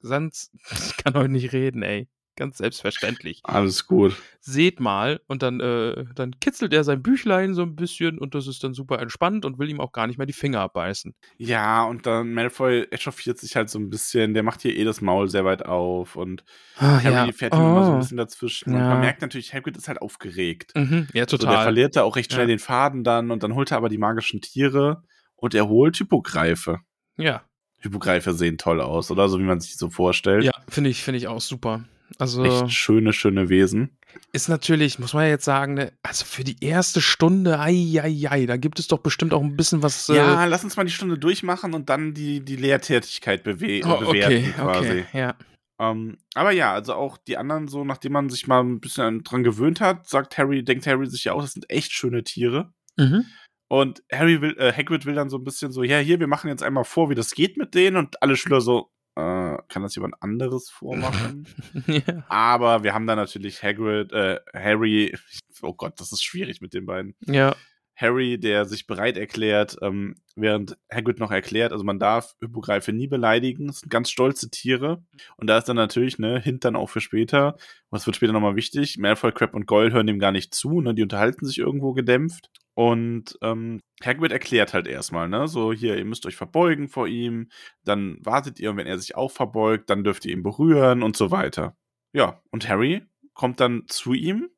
ganz, ich kann heute nicht reden, ey. Ganz selbstverständlich.
Alles gut.
Seht mal, und dann, äh, dann kitzelt er sein Büchlein so ein bisschen und das ist dann super entspannt und will ihm auch gar nicht mehr die Finger abbeißen.
Ja, und dann Malfoy echauffiert sich halt so ein bisschen. Der macht hier eh das Maul sehr weit auf und
Ah,
Harry fährt ihm immer so ein
Oh.
bisschen dazwischen. Und
Ja.
man merkt natürlich, Hagrid ist halt aufgeregt.
Mhm, ja,
So, der
total.
verliert da auch recht schnell
Ja.
den Faden dann und dann holt er aber die magischen Tiere und er holt Hypogreife.
ja,
Hypogreife sehen toll aus, oder? So wie man sich die so vorstellt.
ja finde ich, finde ich auch super. Also
Echt schöne, schöne Wesen.
ist natürlich, muss man ja jetzt sagen, ne, also für die erste Stunde, ei, ei, ei, da gibt es doch bestimmt auch ein bisschen was.
Ja, lass uns mal die Stunde durchmachen und dann die, die Lehrtätigkeit bewe
oh,
bewerten
okay,
quasi.
okay, ja.
Ähm, aber ja, also auch die anderen so, nachdem man sich mal ein bisschen dran gewöhnt hat, sagt Harry, denkt Harry sich ja auch, das sind echt schöne Tiere.
Mhm.
Und Harry will, äh, Hagrid will dann so ein bisschen so, ja, hier, wir machen jetzt einmal vor, wie das geht mit denen und alle Schüler so, äh, kann das jemand anderes vormachen?
ja.
Aber wir haben da natürlich Hagrid, äh, Harry, oh Gott, das ist schwierig mit den beiden.
ja,
Harry, der sich bereit erklärt, ähm, während Hagrid noch erklärt, also man darf Hippogreife nie beleidigen, das sind ganz stolze Tiere. Und da ist dann natürlich, ne, Hint dann auch für später, was wird später nochmal wichtig, Malfoy, Crab und Goyle hören dem gar nicht zu, ne, die unterhalten sich irgendwo gedämpft. Und ähm, Hagrid erklärt halt erstmal, ne, so hier, ihr müsst euch verbeugen vor ihm, dann wartet ihr und wenn er sich auch verbeugt, dann dürft ihr ihn berühren und so weiter. Ja, und Harry kommt dann zu ihm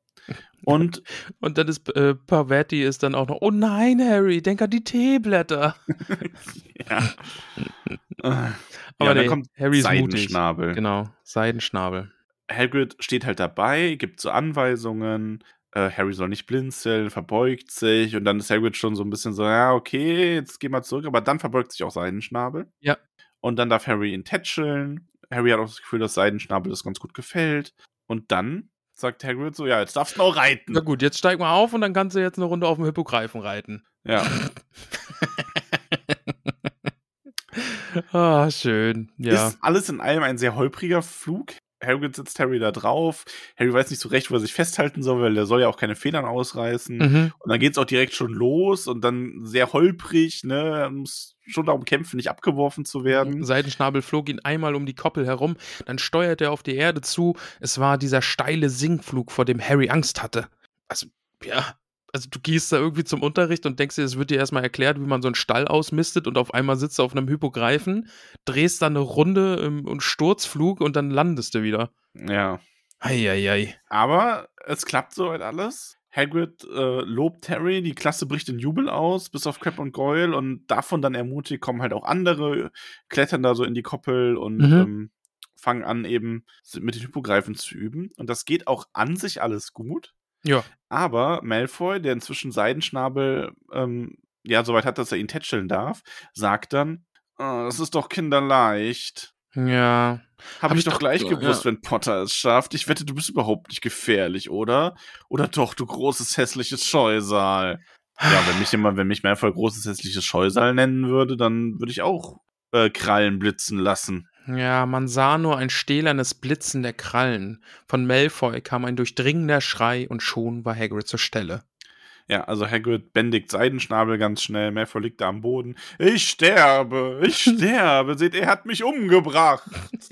Und
Und dann ist äh, Pavetti ist dann auch noch, oh nein, Harry, denk an die Teeblätter.
ja.
Aber
ja,
nee,
kommt
Harry ist mutig.
Seidenschnabel.
Genau, Seidenschnabel.
Hagrid steht halt dabei, gibt so Anweisungen. Äh, Harry soll nicht blinzeln, verbeugt sich und dann ist Hagrid schon so ein bisschen so, ja, okay, jetzt geh mal zurück, aber dann verbeugt sich auch Seidenschnabel.
Ja.
Und dann darf Harry ihn tätscheln. Harry hat auch das Gefühl, dass Seidenschnabel das ganz gut gefällt. Und dann sagt Hagrid so, ja, jetzt darfst du noch reiten.
Na gut, jetzt steig mal auf und dann kannst du jetzt eine Runde auf dem Hippogreifen reiten.
Ja.
Ah, schön. Ja.
Ist alles in allem ein sehr holpriger Flug. Hagrid sitzt Harry da drauf. Harry weiß nicht so recht, wo er sich festhalten soll, weil der soll ja auch keine Federn ausreißen.
Mhm.
Und dann geht's auch direkt schon los und dann sehr holprig, ne? Er muss schon darum kämpfen, nicht abgeworfen zu werden.
Seidenschnabel flog ihn einmal um die Koppel herum, dann steuerte er auf die Erde zu. Es war dieser steile Sinkflug, vor dem Harry Angst hatte. Also, ja, also du gehst da irgendwie zum Unterricht und denkst dir, es wird dir erstmal erklärt, wie man so einen Stall ausmistet und auf einmal sitzt du auf einem Hypogreifen, drehst dann eine Runde im, und Sturzflug und dann landest du wieder.
Ja.
Eieiei.
Aber es klappt soweit alles. Hagrid äh, lobt Harry, die Klasse bricht in Jubel aus, bis auf Crab und Goyle und davon dann ermutigt kommen halt auch andere, klettern da so in die Koppel und
Mhm.
ähm, fangen an eben mit den Hypogreifen zu üben. Und das geht auch an sich alles gut.
Ja.
Aber Malfoy, der inzwischen Seidenschnabel ähm, ja soweit hat, dass er ihn tätscheln darf, sagt dann, "Ah, das ist doch kinderleicht.
Ja.
Habe
Hab
ich doch gleich
ja.
gewusst, wenn Potter es schafft. Ich wette, du bist überhaupt nicht gefährlich, oder? Oder doch, du großes hässliches Scheusal. Ja, wenn mich jemand, wenn mich Malfoy großes hässliches Scheusal nennen würde, dann würde ich auch äh, Krallen blitzen lassen.
Ja, man sah nur ein stählernes Blitzen der Krallen. Von Malfoy kam ein durchdringender Schrei und schon war Hagrid zur Stelle.
Ja, also Hagrid bändigt Seidenschnabel ganz schnell. Malfoy liegt da am Boden. Ich sterbe, ich sterbe. Seht, er hat mich umgebracht.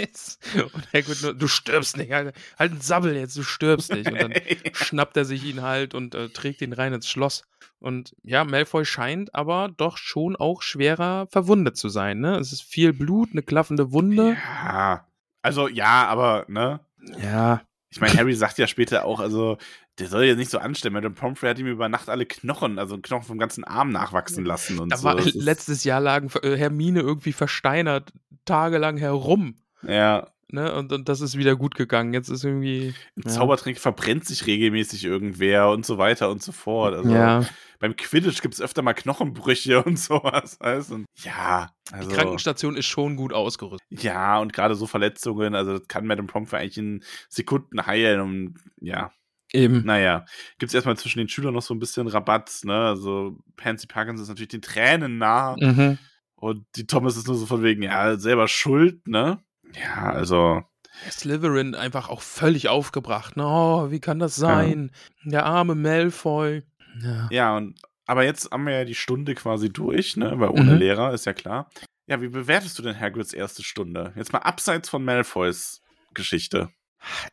Und Hagrid nur, du stirbst nicht, halt, halt einen Sabbel jetzt, du stirbst nicht. Und dann schnappt er sich ihn halt und äh, trägt ihn rein ins Schloss. Und ja, Malfoy scheint aber doch schon auch schwerer verwundet zu sein, ne? Es ist viel Blut, eine klaffende Wunde.
Ja, also ja, aber, ne?
Ja.
Ich meine, Harry sagt ja später auch, also, der soll ja nicht so anstellen. Madame Pomfrey hat ihm über Nacht alle Knochen, also Knochen vom ganzen Arm nachwachsen lassen und
Da
so.
war letztes Jahr lagen äh, Hermine irgendwie versteinert tagelang herum.
Ja,
Ne? Und, und das ist wieder gut gegangen. Jetzt ist irgendwie.
im
Ja.
Zaubertränk verbrennt sich regelmäßig irgendwer und so weiter und so fort. Also
ja.
beim Quidditch gibt es öfter mal Knochenbrüche und sowas. Und ja, also.
Die Krankenstation ist schon gut ausgerüstet.
Ja, und gerade so Verletzungen, also das kann Madame Pomfrey eigentlich in Sekunden heilen. Und ja,
Eben.
naja, gibt es erstmal zwischen den Schülern noch so ein bisschen Rabatt, ne? Also Pansy Parkins ist natürlich den Tränen nah.
Mhm.
Und die Thomas ist nur so von wegen, ja, selber schuld, ne? Ja, also,
Slytherin einfach auch völlig aufgebracht. Ne? Oh, wie kann das sein? Der arme Malfoy. Ja.
ja, und aber jetzt haben wir ja die Stunde quasi durch, ne? Weil ohne
Mhm.
Lehrer ist ja klar. Ja, wie bewertest du denn Hagrids erste Stunde? Jetzt mal abseits von Malfoys Geschichte.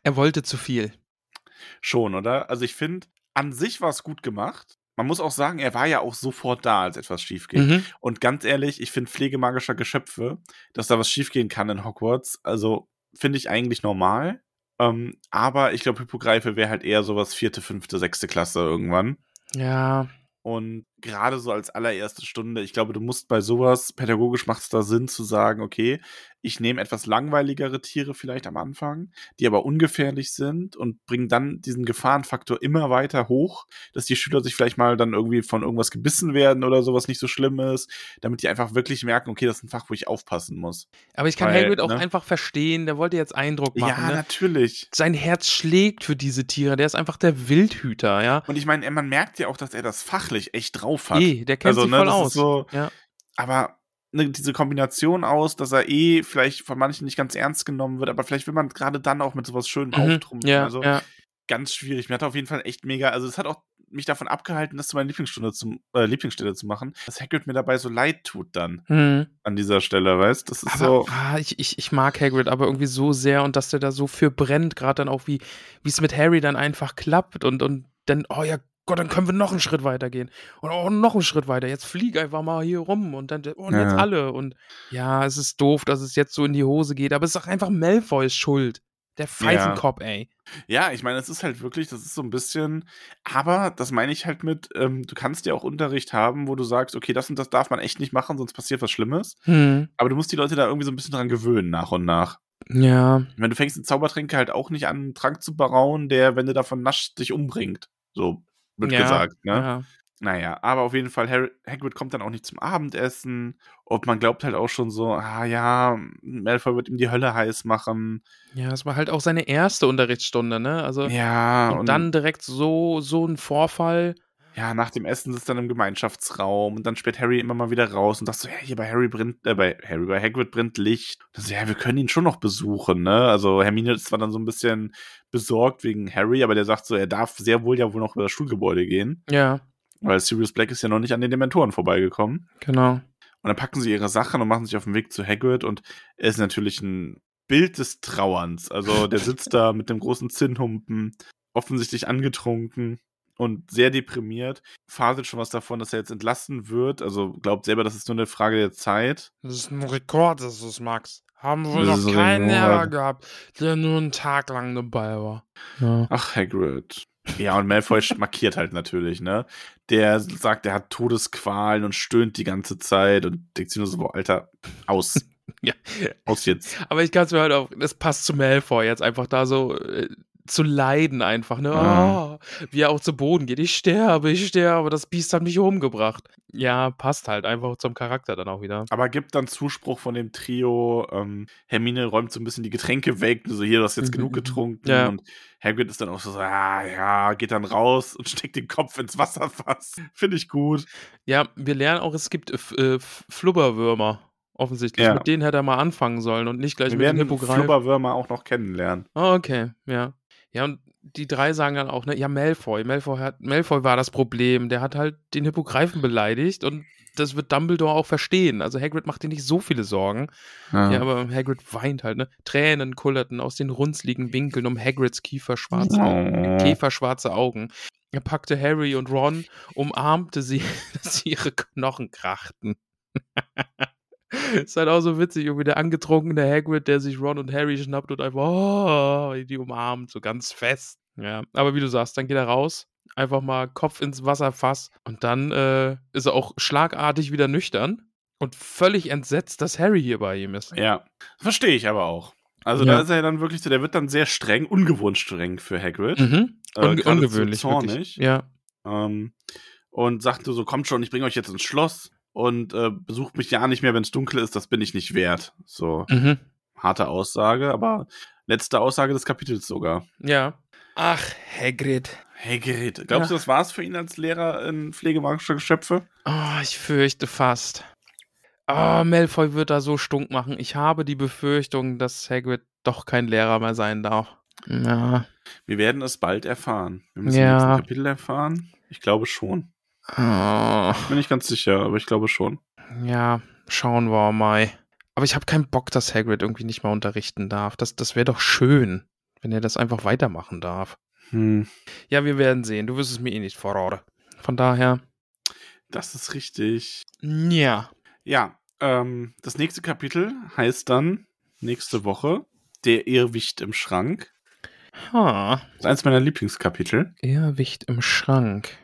Er wollte zu viel.
Schon, oder? Also ich finde, an sich war es gut gemacht. Man muss auch sagen, er war ja auch sofort da, als etwas schief ging.
Mhm.
Und ganz ehrlich, ich finde pflegemagischer Geschöpfe, dass da was schiefgehen kann in Hogwarts, also finde ich eigentlich normal. Ähm, aber ich glaube, Hippogreife wäre halt eher sowas vierte, fünfte, sechste Klasse irgendwann.
Ja.
Und gerade so als allererste Stunde, ich glaube, du musst bei sowas, pädagogisch macht es da Sinn zu sagen, okay, ich nehme etwas langweiligere Tiere vielleicht am Anfang, die aber ungefährlich sind und bringe dann diesen Gefahrenfaktor immer weiter hoch, dass die Schüler sich vielleicht mal dann irgendwie von irgendwas gebissen werden oder sowas nicht so schlimm ist, damit die einfach wirklich merken, okay, das ist ein Fach, wo ich aufpassen muss.
Aber ich kann
Weil,
Hagrid auch
ne?
einfach verstehen, der wollte jetzt Eindruck machen.
ja,
ne?
natürlich.
Sein Herz schlägt für diese Tiere. Der ist einfach der Wildhüter, ja.
Und ich meine, man merkt ja auch, dass er das fachlich echt drauf hat.
Eh, der kennt
Also,
sich
ne,
voll aus.
so-
ja.
aber ne, diese Kombination aus, dass er eh vielleicht von manchen nicht ganz ernst genommen wird, aber vielleicht will man gerade dann auch mit sowas schön
Mhm.
auftrumpfen.
ja,
also
ja.
ganz schwierig. Mir hat auf jeden Fall echt mega, also es hat auch mich davon abgehalten, das zu meiner Lieblingsstunde zum, äh, Lieblingsstelle zu machen, dass Hagrid mir dabei so leid tut dann
Mhm.
an dieser Stelle, weißt? Das ist
Aber
so.
ah, ich, ich, ich mag Hagrid aber irgendwie so sehr und dass der da so für brennt, gerade dann auch, wie wie es mit Harry dann einfach klappt und, und dann, oh ja Gott, dann können wir noch einen Schritt weiter gehen. Und oh, noch einen Schritt weiter. Jetzt flieg einfach mal hier rum und dann, und
Ja.
jetzt alle. Und ja, es ist doof, dass es jetzt so in die Hose geht, aber es ist auch einfach Malfoys Schuld. Der Pfeifenkopf, ey.
Ja, ich meine, es ist halt wirklich, das ist so ein bisschen, aber das meine ich halt mit, ähm, du kannst ja auch Unterricht haben, wo du sagst, okay, das und das darf man echt nicht machen, sonst passiert was Schlimmes.
Hm.
Aber du musst die Leute da irgendwie so ein bisschen dran gewöhnen, nach und nach.
Ja.
Ich meine, du fängst einen Zaubertränke halt auch nicht an, einen Trank zu brauen, der, wenn du davon naschst, dich umbringt. So wird
ja.
gesagt, ne?
Ja.
Naja, aber auf jeden Fall, Harry, Hagrid kommt dann auch nicht zum Abendessen. Und man glaubt halt auch schon so, ah ja, Malfoy wird ihm die Hölle heiß machen.
Ja, es war halt auch seine erste Unterrichtsstunde, ne? Also
Ja,
und, dann direkt so so ein Vorfall.
Ja, nach dem Essen sitzt dann im Gemeinschaftsraum und dann sperrt Harry immer mal wieder raus und sagt so, ja, hier bei Harry brennt, äh, bei Harry, bei Hagrid brennt Licht. Und dann so, ja, wir können ihn schon noch besuchen, ne? Also Hermine ist zwar dann so ein bisschen besorgt wegen Harry, aber der sagt so, er darf sehr wohl ja wohl noch über das Schulgebäude gehen,
Ja,
weil Sirius Black ist ja noch nicht an den Dementoren vorbeigekommen.
genau.
Und dann packen sie ihre Sachen und machen sich auf den Weg zu Hagrid und er ist natürlich ein Bild des Trauerns. Also der sitzt da mit dem großen Zinnhumpen, offensichtlich angetrunken und sehr deprimiert. Faselt schon was davon, dass er jetzt entlassen wird. Also glaubt selber, das ist nur eine Frage der Zeit.
Das ist ein Rekord, das ist Max. Haben wohl
Das
noch keinen. Lehrer gehabt, der nur einen Tag lang dabei war. Ja.
Ach, Hagrid. Ja, und Malfoy markiert halt natürlich, ne? Der sagt, er hat Todesqualen und stöhnt die ganze Zeit und denkt sich nur so, boah, Alter, aus.
Ja.
Aus jetzt.
Aber ich kann es mir halt auch, das passt zu Malfoy jetzt einfach da so äh, zu leiden einfach, ne?
Ja.
Oh, wie er auch zu Boden geht. Ich sterbe, ich sterbe, das Biest hat mich umgebracht. Ja, passt halt einfach zum Charakter dann auch wieder.
Aber gibt dann Zuspruch von dem Trio. Ähm, Hermine räumt so ein bisschen die Getränke weg. So, hier, du hast jetzt
Mhm,
genug
mhm.
getrunken.
Ja.
Und Hagrid ist dann auch so, ah, ja, geht dann raus und steckt den Kopf ins Wasserfass. Finde ich gut.
Ja, wir lernen auch, es gibt äh, Flubberwürmer. Offensichtlich.
Ja.
Mit denen hätte er mal anfangen sollen und nicht gleich
Wir
mit dem
werden
Hippogreif.
Flubberwürmer auch noch kennenlernen.
Ah, okay, ja. Ja, und die drei sagen dann auch, ne, ja, Malfoy. Malfoy, hat, Malfoy war das Problem. Der hat halt den Hippogreifen beleidigt und das wird Dumbledore auch verstehen. Also Hagrid macht dir nicht so viele Sorgen. Ja, aber Hagrid weint halt, ne? Tränen kullerten aus den runzligen Winkeln um Hagrids kieferschwarze,
Oh.
käferschwarze Augen. Er packte Harry und Ron, umarmte sie, dass sie ihre Knochen krachten. Ist halt auch so witzig, irgendwie der angetrunkene Hagrid, der sich Ron und Harry schnappt und einfach oh, die umarmt, so ganz fest. Ja, aber wie du sagst, dann geht er raus, einfach mal Kopf ins Wasserfass und dann äh, ist er auch schlagartig wieder nüchtern und völlig entsetzt, dass Harry hier bei ihm ist.
Ja, verstehe ich aber auch. Also
Ja.
da ist er dann wirklich so, der wird dann sehr streng, ungewohnt streng für Hagrid.
Mhm.
Äh,
Un
geradezu
ungewöhnlich,
zornig.
wirklich. Ja.
Ähm, und sagte so, kommt schon, ich bringe euch jetzt ins Schloss und äh, besucht mich ja nicht mehr, wenn es dunkel ist, das bin ich nicht wert. So,
Mhm.
harte Aussage, aber letzte Aussage des Kapitels sogar.
Ja. Ach, Hagrid.
Hagrid, glaubst du,
Ja.
das war's für ihn als Lehrer in Pflegemagischer Geschöpfe?
Oh, ich fürchte fast. Oh, Malfoy wird da so stunk machen. Ich habe die Befürchtung, dass Hagrid doch kein Lehrer mehr sein darf. Ja.
Wir werden es bald erfahren. Wir müssen
Ja.
im nächsten Kapitel erfahren. Ich glaube schon.
Oh,
Bin ich ganz sicher, aber ich glaube schon.
ja, schauen wir mal. Aber ich habe keinen Bock, dass Hagrid irgendwie nicht mal unterrichten darf. Das, das wäre doch schön, wenn er das einfach weitermachen darf.
Hm,
Ja, wir werden sehen. Du wirst es mir eh nicht verraten. Von daher,
das ist richtig.
ja.
Ja, ähm, das nächste Kapitel heißt dann nächste Woche Der Irrwicht im Schrank.
Ha.
Das ist eins meiner Lieblingskapitel.
Irrwicht im Schrank.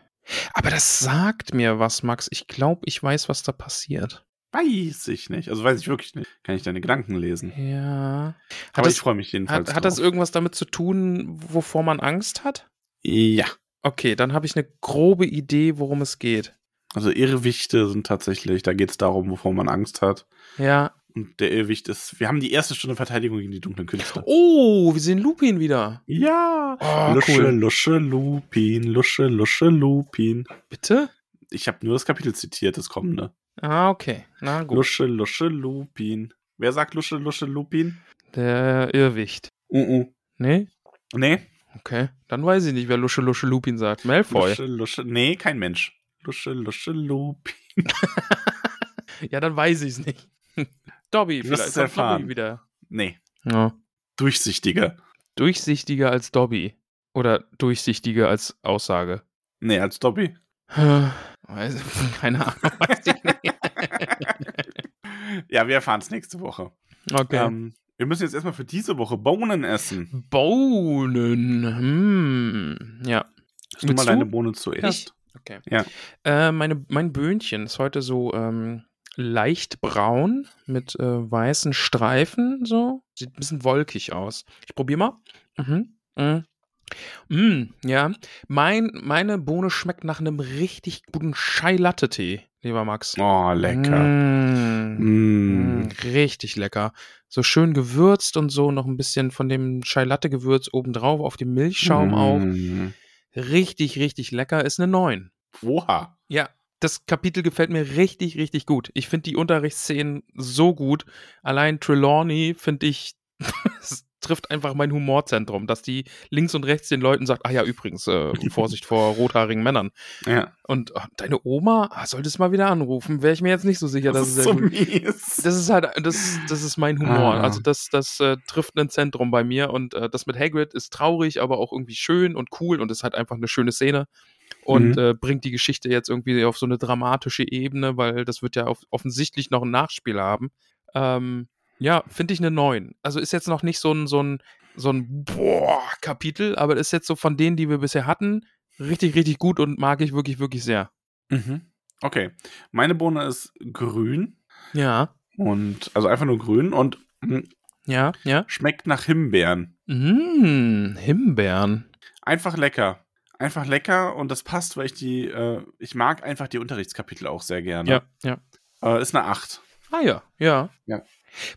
Aber das sagt mir was, Max. Ich glaube, ich weiß, was da passiert.
Weiß ich nicht. Also weiß ich wirklich nicht. Kann ich deine Gedanken lesen.
Ja. Hat,
Aber
das,
ich freue mich jedenfalls.
hat, hat das irgendwas damit zu tun, wovor man Angst hat?
Ja.
Okay, dann habe ich eine grobe Idee, worum es geht.
Also Irrwichte sind tatsächlich, da geht es darum, wovor man Angst hat.
Ja.
Und der Irrwicht ist, wir haben die erste Stunde Verteidigung gegen die dunklen Künste.
Oh, wir sehen Lupin wieder.
Ja.
Oh,
Lusche,
cool.
Lusche, Lupin, Lusche, Lusche, Lupin.
Bitte?
Ich habe nur das Kapitel zitiert, das kommende.
Ah, okay. Na gut.
Lusche, Lusche, Lupin. Wer sagt Lusche, Lusche, Lupin?
Der Irrwicht.
Uh -uh.
Nee?
Nee.
Okay. Dann weiß ich nicht, wer Lusche Lusche Lupin sagt. Malfoy.
Lusche, Lusche. Nee, kein Mensch. Lusche, Lusche, Lupin.
Ja, dann weiß ich es nicht. Dobby, vielleicht kommt
erfahren.
Dobby wieder.
Nee.
Ja.
Durchsichtiger.
Durchsichtiger als Dobby. Oder durchsichtiger als Aussage.
Nee, als Dobby.
Weiß, keine Ahnung. Weiß ich nicht.
ja, wir erfahren es nächste Woche.
Okay.
Ähm, Wir müssen jetzt erstmal für diese Woche Bohnen essen.
Bohnen. Hm. Ja.
Hast du mal deine
du?
Bohne zuerst?
Okay.
Ja.
Äh, meine, mein Böhnchen ist heute so ähm, leicht braun mit äh, weißen Streifen. So. Sieht ein bisschen wolkig aus. Ich probiere mal. Mhm. Mhm. Mm, ja. Mein, meine Bohne schmeckt nach einem richtig guten Chai-Latte-Tee, lieber Max.
Oh, lecker.
Mm.
Mm.
Mm, richtig lecker. So schön gewürzt und so, noch ein bisschen von dem Chai-Latte-Gewürz obendrauf auf dem Milchschaum auch.
Mm.
Richtig, richtig lecker. Ist eine 9.
Oha.
Ja, das Kapitel gefällt mir richtig, richtig gut. Ich finde die Unterrichtsszenen so gut. Allein Trelawney finde ich, es trifft einfach mein Humorzentrum, dass die links und rechts den Leuten sagt, ah ja, übrigens, äh, Vorsicht vor rothaarigen Männern.
Ja.
Und oh, deine Oma, ah, solltest mal wieder anrufen. Wäre ich mir jetzt nicht so sicher,
Das
dass
ist so mies.
das ist halt, das, das ist mein Humor.
Ah.
Also das, das äh, trifft ein Zentrum bei mir und äh, das mit Hagrid ist traurig, aber auch irgendwie schön und cool und ist halt einfach eine schöne Szene und
Mhm.
äh, bringt die Geschichte jetzt irgendwie auf so eine dramatische Ebene, weil das wird ja auf, offensichtlich noch ein Nachspiel haben. Ähm, ja, finde ich eine 9. Also ist jetzt noch nicht so ein, so ein, so ein Boah-Kapitel, aber ist jetzt so von denen, die wir bisher hatten, richtig, richtig gut und mag ich wirklich, wirklich sehr.
Mhm. Okay. Meine Bohne ist grün
Ja,
und also einfach nur grün und mm,
ja, ja.
schmeckt nach Himbeeren.
Mmh, Himbeeren.
Einfach lecker. Einfach lecker und das passt, weil ich die, äh, ich mag einfach die Unterrichtskapitel auch sehr gerne.
Ja, ja.
Äh, ist eine 8.
Ah ja, ja.
Ja.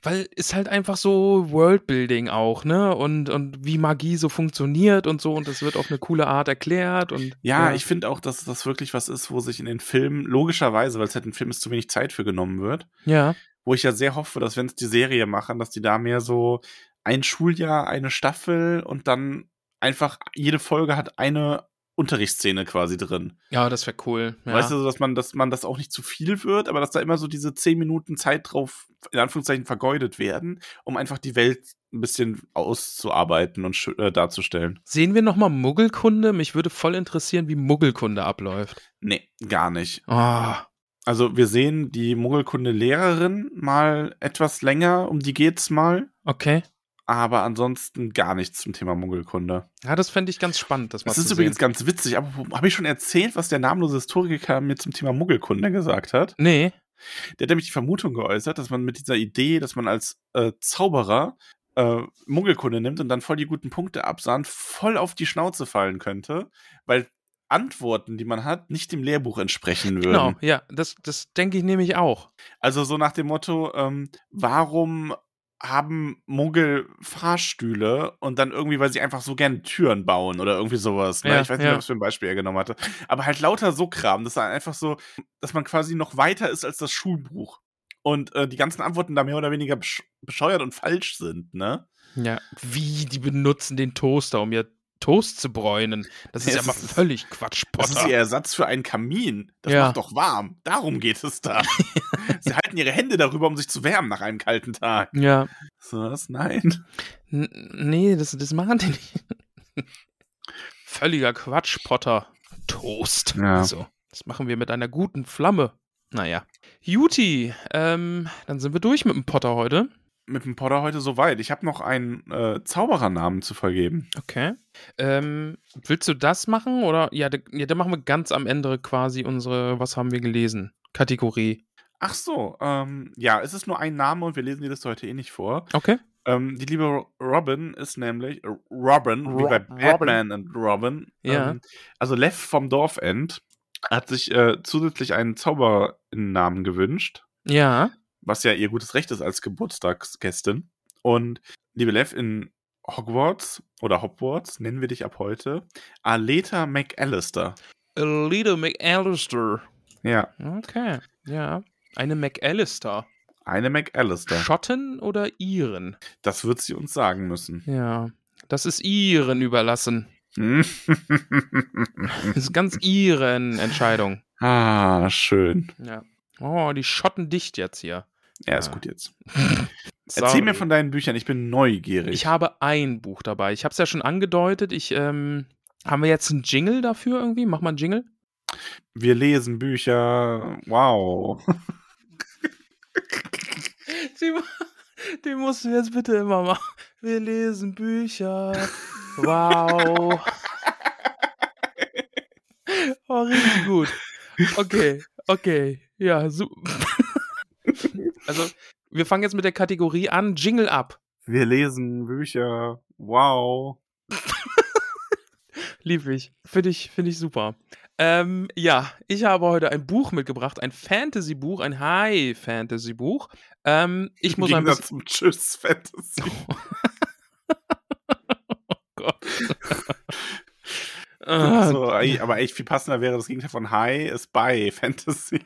Weil ist halt einfach so Worldbuilding auch, ne? Und, und wie Magie so funktioniert und so und das wird auf eine coole Art erklärt und
Ja, ich finde auch, dass das wirklich was ist, wo sich in den Filmen, logischerweise, weil es halt ein Film ist, zu wenig Zeit für genommen wird,
ja,
wo ich ja sehr hoffe, dass wenn es die Serie machen, dass die da mehr so ein Schuljahr, eine Staffel und dann einfach jede Folge hat eine Unterrichtsszene quasi drin.
ja, das wäre cool. Ja.
Weißt du, dass man, dass man das auch nicht zu viel wird, aber dass da immer so diese zehn Minuten Zeit drauf, in Anführungszeichen, vergeudet werden, um einfach die Welt ein bisschen auszuarbeiten und äh, darzustellen.
Sehen wir nochmal Muggelkunde? Mich würde voll interessieren, wie Muggelkunde abläuft.
Nee, gar nicht.
Oh,
Also wir sehen die Muggelkunde-Lehrerin mal etwas länger, um die geht's mal,
okay.
Aber ansonsten gar nichts zum Thema Muggelkunde.
Ja, das fände ich ganz spannend, das mal
Das ist
sehen.
übrigens ganz witzig, aber habe ich schon erzählt, was der namenlose Historiker mir zum Thema Muggelkunde gesagt hat?
Nee.
Der hat nämlich die Vermutung geäußert, dass man mit dieser Idee, dass man als äh, Zauberer äh, Muggelkunde nimmt und dann voll die guten Punkte absahnt, voll auf die Schnauze fallen könnte, weil Antworten, die man hat, nicht dem Lehrbuch entsprechen würden.
Genau, ja, das, das denke ich nämlich auch.
Also so nach dem Motto, ähm, warum haben Muggel Fahrstühle und dann irgendwie, weil sie einfach so gerne Türen bauen oder irgendwie sowas. Ne?
Ja,
ich weiß nicht,
ja.
was für ein Beispiel er genommen hatte. Aber halt lauter so Kram, das ist einfach so, dass man quasi noch weiter ist als das Schulbuch. Und äh, die ganzen Antworten da mehr oder weniger besch bescheuert und falsch sind, ne?
Ja, wie die benutzen den Toaster, um ihr Toast zu bräunen. Das ist
Ja,
mal völlig Quatsch,
Das ist
Potter.
ihr Ersatz für einen Kamin. Das
Ja.
macht doch warm. Darum geht es da. sie halten ihre Hände darüber, um sich zu wärmen nach einem kalten Tag.
Ja,
So was? Nein.
N nee, das, das machen die nicht. Völliger Quatsch, Potter. Toast.
Ja.
So, das machen wir mit einer guten Flamme. Naja. Juti, ähm, dann sind wir durch mit dem Potter heute.
Mit dem Potter heute soweit. Ich habe noch einen äh, Zauberernamen zu vergeben.
Okay. Ähm, willst du das machen oder? Ja, da, ja, dann machen wir ganz am Ende quasi unsere Was haben wir gelesen? Kategorie.
Ach so, ähm, ja, es ist nur ein Name und wir lesen dir das heute eh nicht vor.
Okay.
Ähm, die liebe Ro- Robin ist nämlich äh, Robin, wie
Ro-
bei
Robin.
Batman und Robin.
Ja.
Ähm, also Lev vom Dorfend hat sich äh, zusätzlich einen Zaubernamen gewünscht,
Ja.
Was ja ihr gutes Recht ist als Geburtstagsgästin. Und liebe Lev in Hogwarts oder Hogwarts nennen wir dich ab heute Aleta McAllister.
Alida McAllister.
Ja,
Okay. Ja. Eine McAllister.
eine McAllister.
Schotten oder Iren?
Das wird sie uns sagen müssen.
Ja. Das ist Iren überlassen. Das ist ganz Iren Entscheidung.
ah, schön.
Ja. Oh, die Schotten dicht jetzt hier.
Ja, ist
Ah.
gut jetzt.
Sorry.
Erzähl mir von deinen Büchern, ich bin neugierig.
Ich habe ein Buch dabei. Ich habe es ja schon angedeutet. Ich, ähm, haben wir jetzt einen Jingle dafür irgendwie? Mach mal einen Jingle.
Wir lesen Bücher. Wow.
Sie, Den musst du jetzt bitte immer machen. Wir lesen Bücher. Wow. Oh, richtig gut. Okay, okay. Ja, super. Also, wir fangen jetzt mit der Kategorie an. Jingle ab.
Wir lesen Bücher. Wow.
Lieb ich. Finde ich, find ich super. Ähm, ja, ich habe heute ein Buch mitgebracht, ein Fantasy-Buch, ein High-Fantasy-Buch. Ähm, ich muss ein bisschen...
zum Tschüss Fantasy.
oh Gott.
so, aber echt viel passender wäre das Gegenteil von High ist bei Fantasy.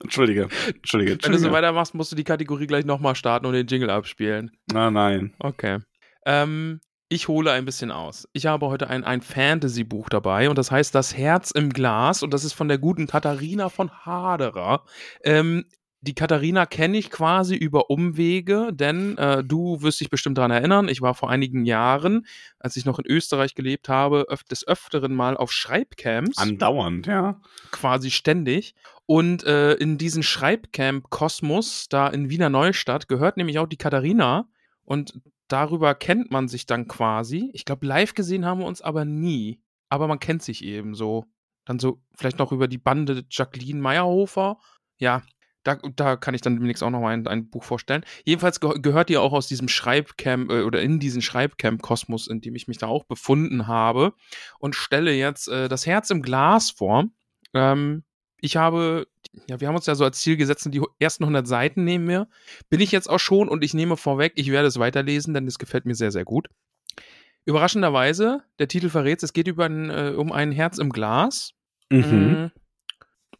Alter.
Entschuldige, Entschuldige.
Wenn du so weitermachst, musst du die Kategorie gleich nochmal starten und den Jingle abspielen.
Na, nein.
Okay. Ähm, ich hole ein bisschen aus. Ich habe heute ein, ein Fantasy-Buch dabei und das heißt Das Herz im Glas und das ist von der guten Katharina von Haderer. Ähm, die Katharina kenne ich quasi über Umwege, denn äh, du wirst dich bestimmt daran erinnern, ich war vor einigen Jahren, als ich noch in Österreich gelebt habe, öf des Öfteren mal auf Schreibcamps.
Andauernd, ja.
Quasi ständig. Und äh, in diesen Schreibcamp-Kosmos, da in Wiener Neustadt, gehört nämlich auch die Katharina. Und darüber kennt man sich dann quasi. Ich glaube, live gesehen haben wir uns aber nie. Aber man kennt sich eben so. Dann so vielleicht noch über die Bande Jacqueline Meyerhofer. Ja, da, da kann ich dann demnächst auch noch mal ein, ein Buch vorstellen. Jedenfalls ge gehört ihr auch aus diesem Schreibcamp äh, oder in diesen Schreibcamp-Kosmos, in dem ich mich da auch befunden habe und stelle jetzt äh, das Herz im Glas vor. Ähm, ich habe, ja, wir haben uns ja so als Ziel gesetzt, die ersten 100 Seiten nehmen wir. Bin ich jetzt auch schon und ich nehme vorweg, ich werde es weiterlesen, denn es gefällt mir sehr, sehr gut. Überraschenderweise, der Titel verrät, es geht über ein, äh, um ein Herz im Glas.
Mhm.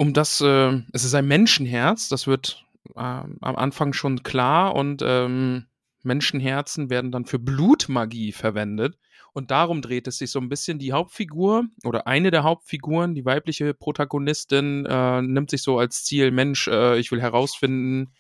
Um das, äh, es ist ein Menschenherz, das wird äh, am Anfang schon klar und ähm, Menschenherzen werden dann für Blutmagie verwendet. Und darum dreht es sich so ein bisschen. Die Hauptfigur oder eine der Hauptfiguren, die weibliche Protagonistin, äh, nimmt sich so als Ziel, Mensch, äh, ich will herausfinden,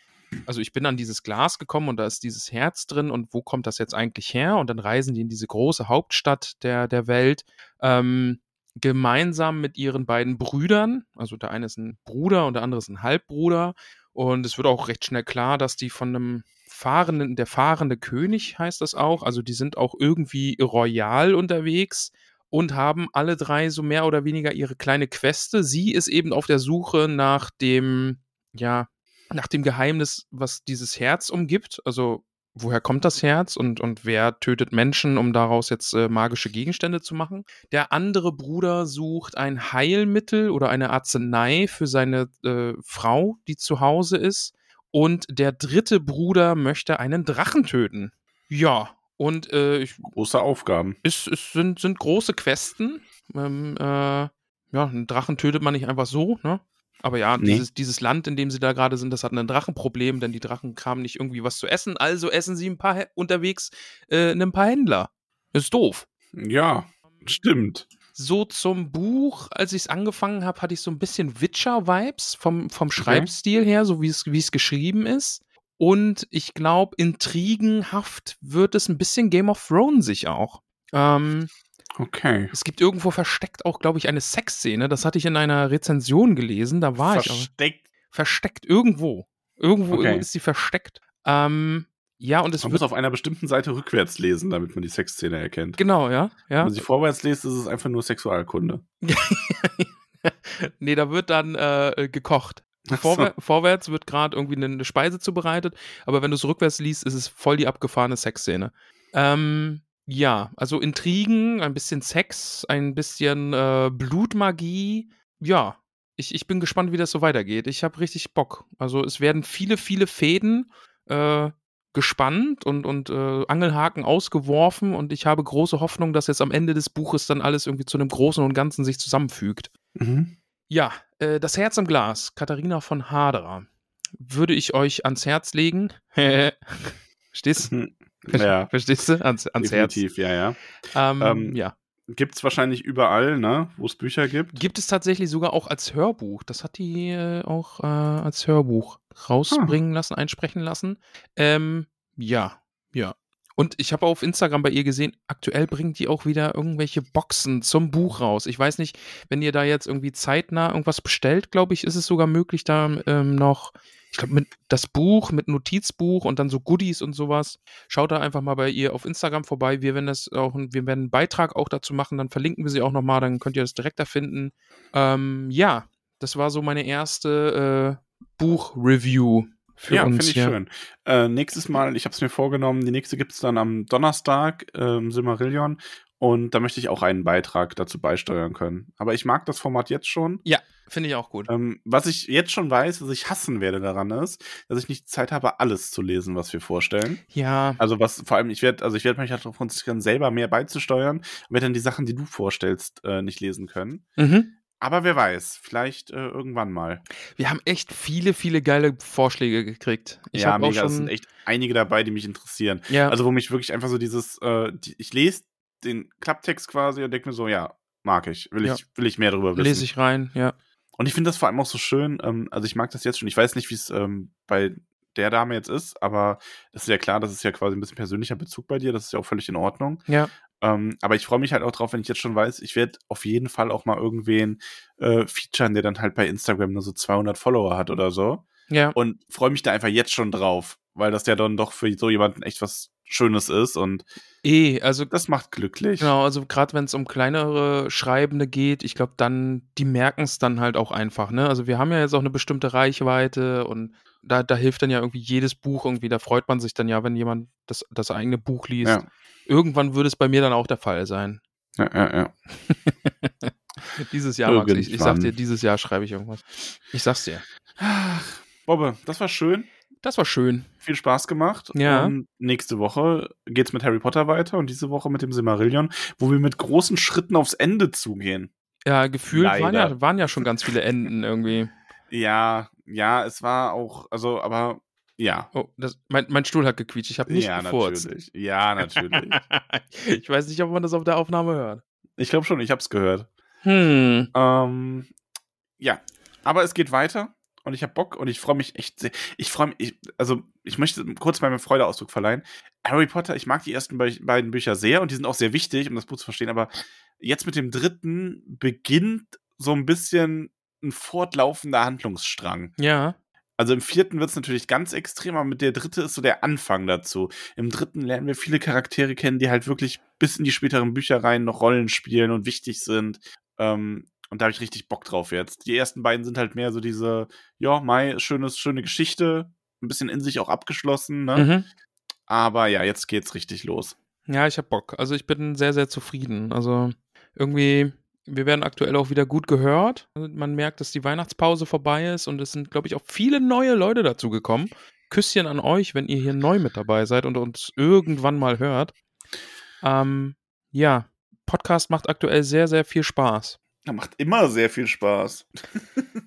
also ich bin an dieses Glas gekommen und da ist dieses Herz drin und wo kommt das jetzt eigentlich her? Und dann reisen die in diese große Hauptstadt der, der Welt. Ähm, gemeinsam mit ihren beiden Brüdern. Also der eine ist ein Bruder und der andere ist ein Halbbruder. Und es wird auch recht schnell klar, dass die von einem fahrenden, der fahrende König heißt das auch. Also die sind auch irgendwie royal unterwegs und haben alle drei so mehr oder weniger ihre kleine Queste. Sie ist eben auf der Suche nach dem, ja, nach dem Geheimnis, was dieses Herz umgibt. Also woher kommt das Herz und, und wer tötet Menschen, um daraus jetzt äh, magische Gegenstände zu machen. Der andere Bruder sucht ein Heilmittel oder eine Arznei für seine äh, Frau, die zu Hause ist. Und der dritte Bruder möchte einen Drachen töten. Ja, und äh, ich,
große Aufgaben.
Es, es sind, sind große Questen. Ähm, äh, ja, einen Drachen tötet man nicht einfach so, ne? Aber ja, nee. dieses, dieses Land, in dem sie da gerade sind, das hat ein Drachenproblem, denn die Drachen kamen nicht irgendwie was zu essen, also essen sie ein paar unterwegs äh, ein paar Händler. ist doof.
Ja, stimmt.
So zum Buch, als ich es angefangen habe, hatte ich so ein bisschen Witcher-Vibes vom, vom Schreibstil her, so wie es geschrieben ist. Und ich glaube, intrigenhaft wird es ein bisschen Game of Thrones sich auch. Ähm,
Okay.
Es gibt irgendwo versteckt auch, glaube ich, eine Sexszene. Das hatte ich in einer Rezension gelesen. Da war
versteckt.
ich.
Versteckt.
Versteckt irgendwo. Irgendwo
Okay.
ist sie versteckt. Ähm, ja, und es
Man muss auf einer bestimmten Seite rückwärts lesen, damit man die Sexszene erkennt.
Genau, ja.
Wenn
ja.
man sie vorwärts liest, ist es einfach nur Sexualkunde.
nee, da wird dann äh, gekocht.
Ach so.
Vorwär Vorwärts wird gerade irgendwie eine Speise zubereitet, aber wenn du es rückwärts liest, ist es voll die abgefahrene Sexszene. Ähm, ja, also Intrigen, ein bisschen Sex, ein bisschen äh, Blutmagie. Ja, ich, ich bin gespannt, wie das so weitergeht. Ich habe richtig Bock. Also es werden viele, viele Fäden äh, gespannt und, und äh, Angelhaken ausgeworfen und ich habe große Hoffnung, dass jetzt am Ende des Buches dann alles irgendwie zu einem Großen und Ganzen sich zusammenfügt.
Mhm.
Ja, äh, das Herz im Glas, Katharina von Haderer, würde ich euch ans Herz legen. Verstehst,
Ja,
Verstehst du? Ans, ans Herz.
definitiv, ja, ja.
Ähm,
Ähm,
ja.
Gibt's wahrscheinlich überall, ne, wo es Bücher gibt.
Gibt es tatsächlich sogar auch als Hörbuch. Das hat die äh, auch äh, als Hörbuch rausbringen lassen, einsprechen lassen. Ähm, ja, ja. Und ich habe auf Instagram bei ihr gesehen, aktuell bringt die auch wieder irgendwelche Boxen zum Buch raus. Ich weiß nicht, wenn ihr da jetzt irgendwie zeitnah irgendwas bestellt, glaube ich, ist es sogar möglich, da ähm, noch, ich glaube, mit das Buch, mit Notizbuch und dann so Goodies und sowas. Schaut da einfach mal bei ihr auf Instagram vorbei. Wir werden das auch, wir werden einen Beitrag auch dazu machen, dann verlinken wir sie auch nochmal, dann könnt ihr das direkt da finden. Ähm, ja, das war so meine erste äh, Buch-Review für
ja,
uns.
finde ich
ja.
schön. Äh, nächstes Mal, ich habe es mir vorgenommen, die nächste gibt es dann am Donnerstag, ähm, Silmarillion. Und da möchte ich auch einen Beitrag dazu beisteuern können. Aber ich mag das Format jetzt schon.
Ja, finde ich auch gut.
Ähm, was ich jetzt schon weiß, was ich hassen werde daran ist, dass ich nicht Zeit habe, alles zu lesen, was wir vorstellen.
Ja,
Also was vor allem, ich werde, also ich werde mich halt darauf konzentrieren, selber mehr beizusteuern, werde dann die Sachen, die du vorstellst, äh, nicht lesen können.
mhm.
Aber wer weiß, vielleicht äh, irgendwann mal.
wir haben echt viele, viele geile Vorschläge gekriegt. Ich
ja,
habe auch
mega. Es sind echt einige dabei, die mich interessieren.
ja,
Also wo mich wirklich einfach so dieses, äh, die, ich lese den Klapptext quasi und denke mir so, ja, mag ich, will
Ja.
ich, will ich mehr darüber wissen.
lese ich rein, ja.
Und ich finde das vor allem auch so schön, ähm, also ich mag das jetzt schon, ich weiß nicht, wie es ähm, bei der Dame jetzt ist, aber das ist ja klar, das ist ja quasi ein bisschen persönlicher Bezug bei dir, das ist ja auch völlig in Ordnung.
Ja,
Ähm, aber ich freue mich halt auch drauf, wenn ich jetzt schon weiß, ich werde auf jeden Fall auch mal irgendwen äh, featuren, der dann halt bei Instagram nur so 200 Follower hat oder so.
ja.
Und freue mich da einfach jetzt schon drauf, weil das ja dann doch für so jemanden echt was Schönes ist und
Eh, also
das macht glücklich.
Genau, also gerade wenn es um kleinere Schreibende geht, ich glaube dann, die merken es dann halt auch einfach, ne? Also wir haben ja jetzt auch eine bestimmte Reichweite und da, da hilft dann ja irgendwie jedes Buch irgendwie, da freut man sich dann ja, wenn jemand das, das eigene Buch liest.
Ja.
Irgendwann würde es bei mir dann auch der Fall sein.
Ja, ja, ja.
Dieses Jahr, Max, ich, ich sag dir, dieses Jahr schreibe ich irgendwas. Ich sag's dir.
Ach, Bobbe, das war schön.
Das war schön.
Viel Spaß gemacht.
Ja.
Und nächste Woche geht's mit Harry Potter weiter und diese Woche mit dem Silmarillion, wo wir mit großen Schritten aufs Ende zugehen.
Ja, gefühlt waren ja, waren ja schon ganz viele Enden irgendwie.
Ja, ja, es war auch, also, aber ja.
Oh, das, mein, mein Stuhl hat gequietscht, ich habe nicht
ja,
gefurzt.
natürlich. Ja, natürlich.
ich weiß nicht, ob man das auf der Aufnahme hört.
ich glaube schon, ich hab's gehört.
Hm.
Ähm, ja, aber es geht weiter und ich habe Bock und ich freue mich echt sehr. Ich freue mich, ich, also ich möchte kurz meinen Freudeausdruck verleihen. Harry Potter, ich mag die ersten be beiden Bücher sehr und die sind auch sehr wichtig, um das Buch zu verstehen, aber jetzt mit dem dritten beginnt so ein bisschen ein fortlaufender Handlungsstrang.
Ja.
Also im vierten wird es natürlich ganz extrem, aber mit der dritte ist so der Anfang dazu. Im dritten lernen wir viele Charaktere kennen, die halt wirklich bis in die späteren Bücher rein noch Rollen spielen und wichtig sind. Ähm, und da habe ich richtig Bock drauf jetzt. Die ersten beiden sind halt mehr so diese, ja, Mai, schönes, schöne Geschichte, ein bisschen in sich auch abgeschlossen, ne?
Mhm.
Aber ja, jetzt geht's richtig los.
Ja, ich hab Bock. Also ich bin sehr, sehr zufrieden. Also irgendwie, wir werden aktuell auch wieder gut gehört. Man merkt, dass die Weihnachtspause vorbei ist und es sind, glaube ich, auch viele neue Leute dazu gekommen. Küsschen an euch, wenn ihr hier neu mit dabei seid und uns irgendwann mal hört. Ähm, ja, Podcast macht aktuell sehr, sehr viel Spaß.
Ja, macht immer sehr viel Spaß.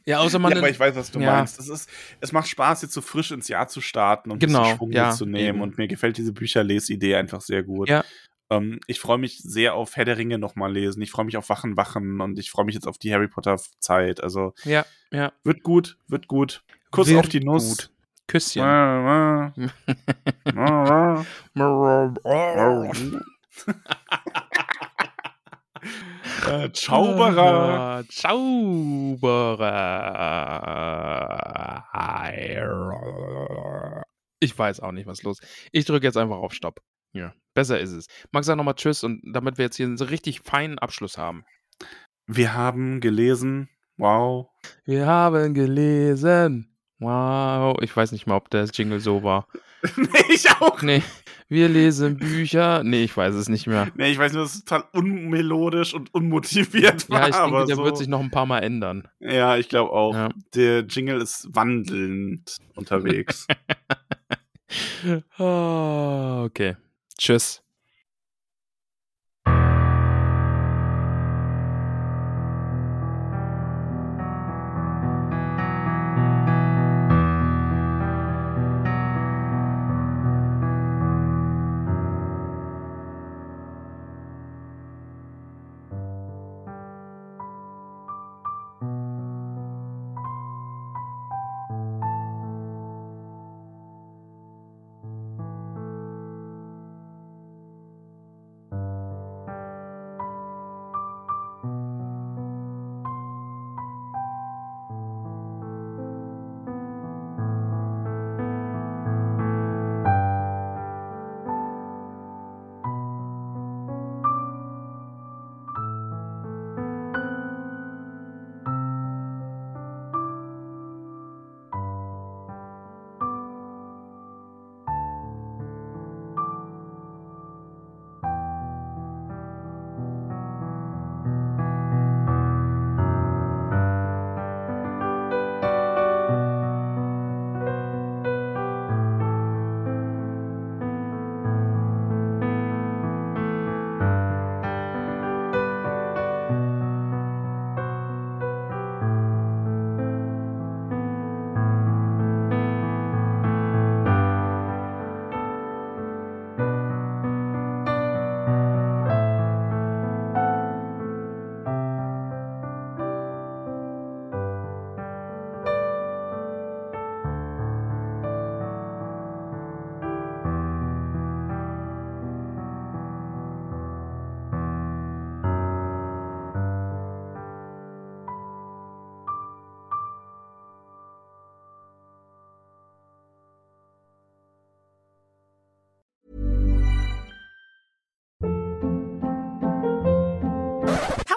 Ja, außer man.
ja, aber ich weiß, was du
ja.
meinst. Es, ist, es macht Spaß, jetzt so frisch ins Jahr zu starten und
Genau,
Schwung
ja,
mitzunehmen.
eben.
Und mir gefällt diese Bücherlesidee einfach sehr gut.
Ja.
Ähm, ich freue mich sehr auf Herr der Ringe nochmal lesen. Ich freue mich auf Wachen, Wachen und ich freue mich jetzt auf die Harry Potter-Zeit. Also
ja, ja.
wird gut, wird gut. Kuss
Wird
auf die Nuss.
gut. Küsschen.
Äh, Zauberer.
Zauberer. Ich weiß auch nicht, was los. Ich drücke jetzt einfach auf Stopp. Ja, besser ist es. Max, sag nochmal Tschüss und damit wir jetzt hier einen richtig feinen Abschluss haben.
Wir haben gelesen. Wow.
Wir haben gelesen. Wow. Ich weiß nicht mal, ob der Jingle so war.
nee, ich auch.
Nee. Wir lesen Bücher. Nee, ich weiß es nicht mehr.
Nee, ich weiß nur, dass es total unmelodisch und unmotiviert war.
Ja, ich denke, der
so.
wird sich noch ein paar Mal ändern.
Ja, ich glaube auch.
Ja.
Der Jingle ist wandelnd unterwegs.
Ah, okay. Tschüss.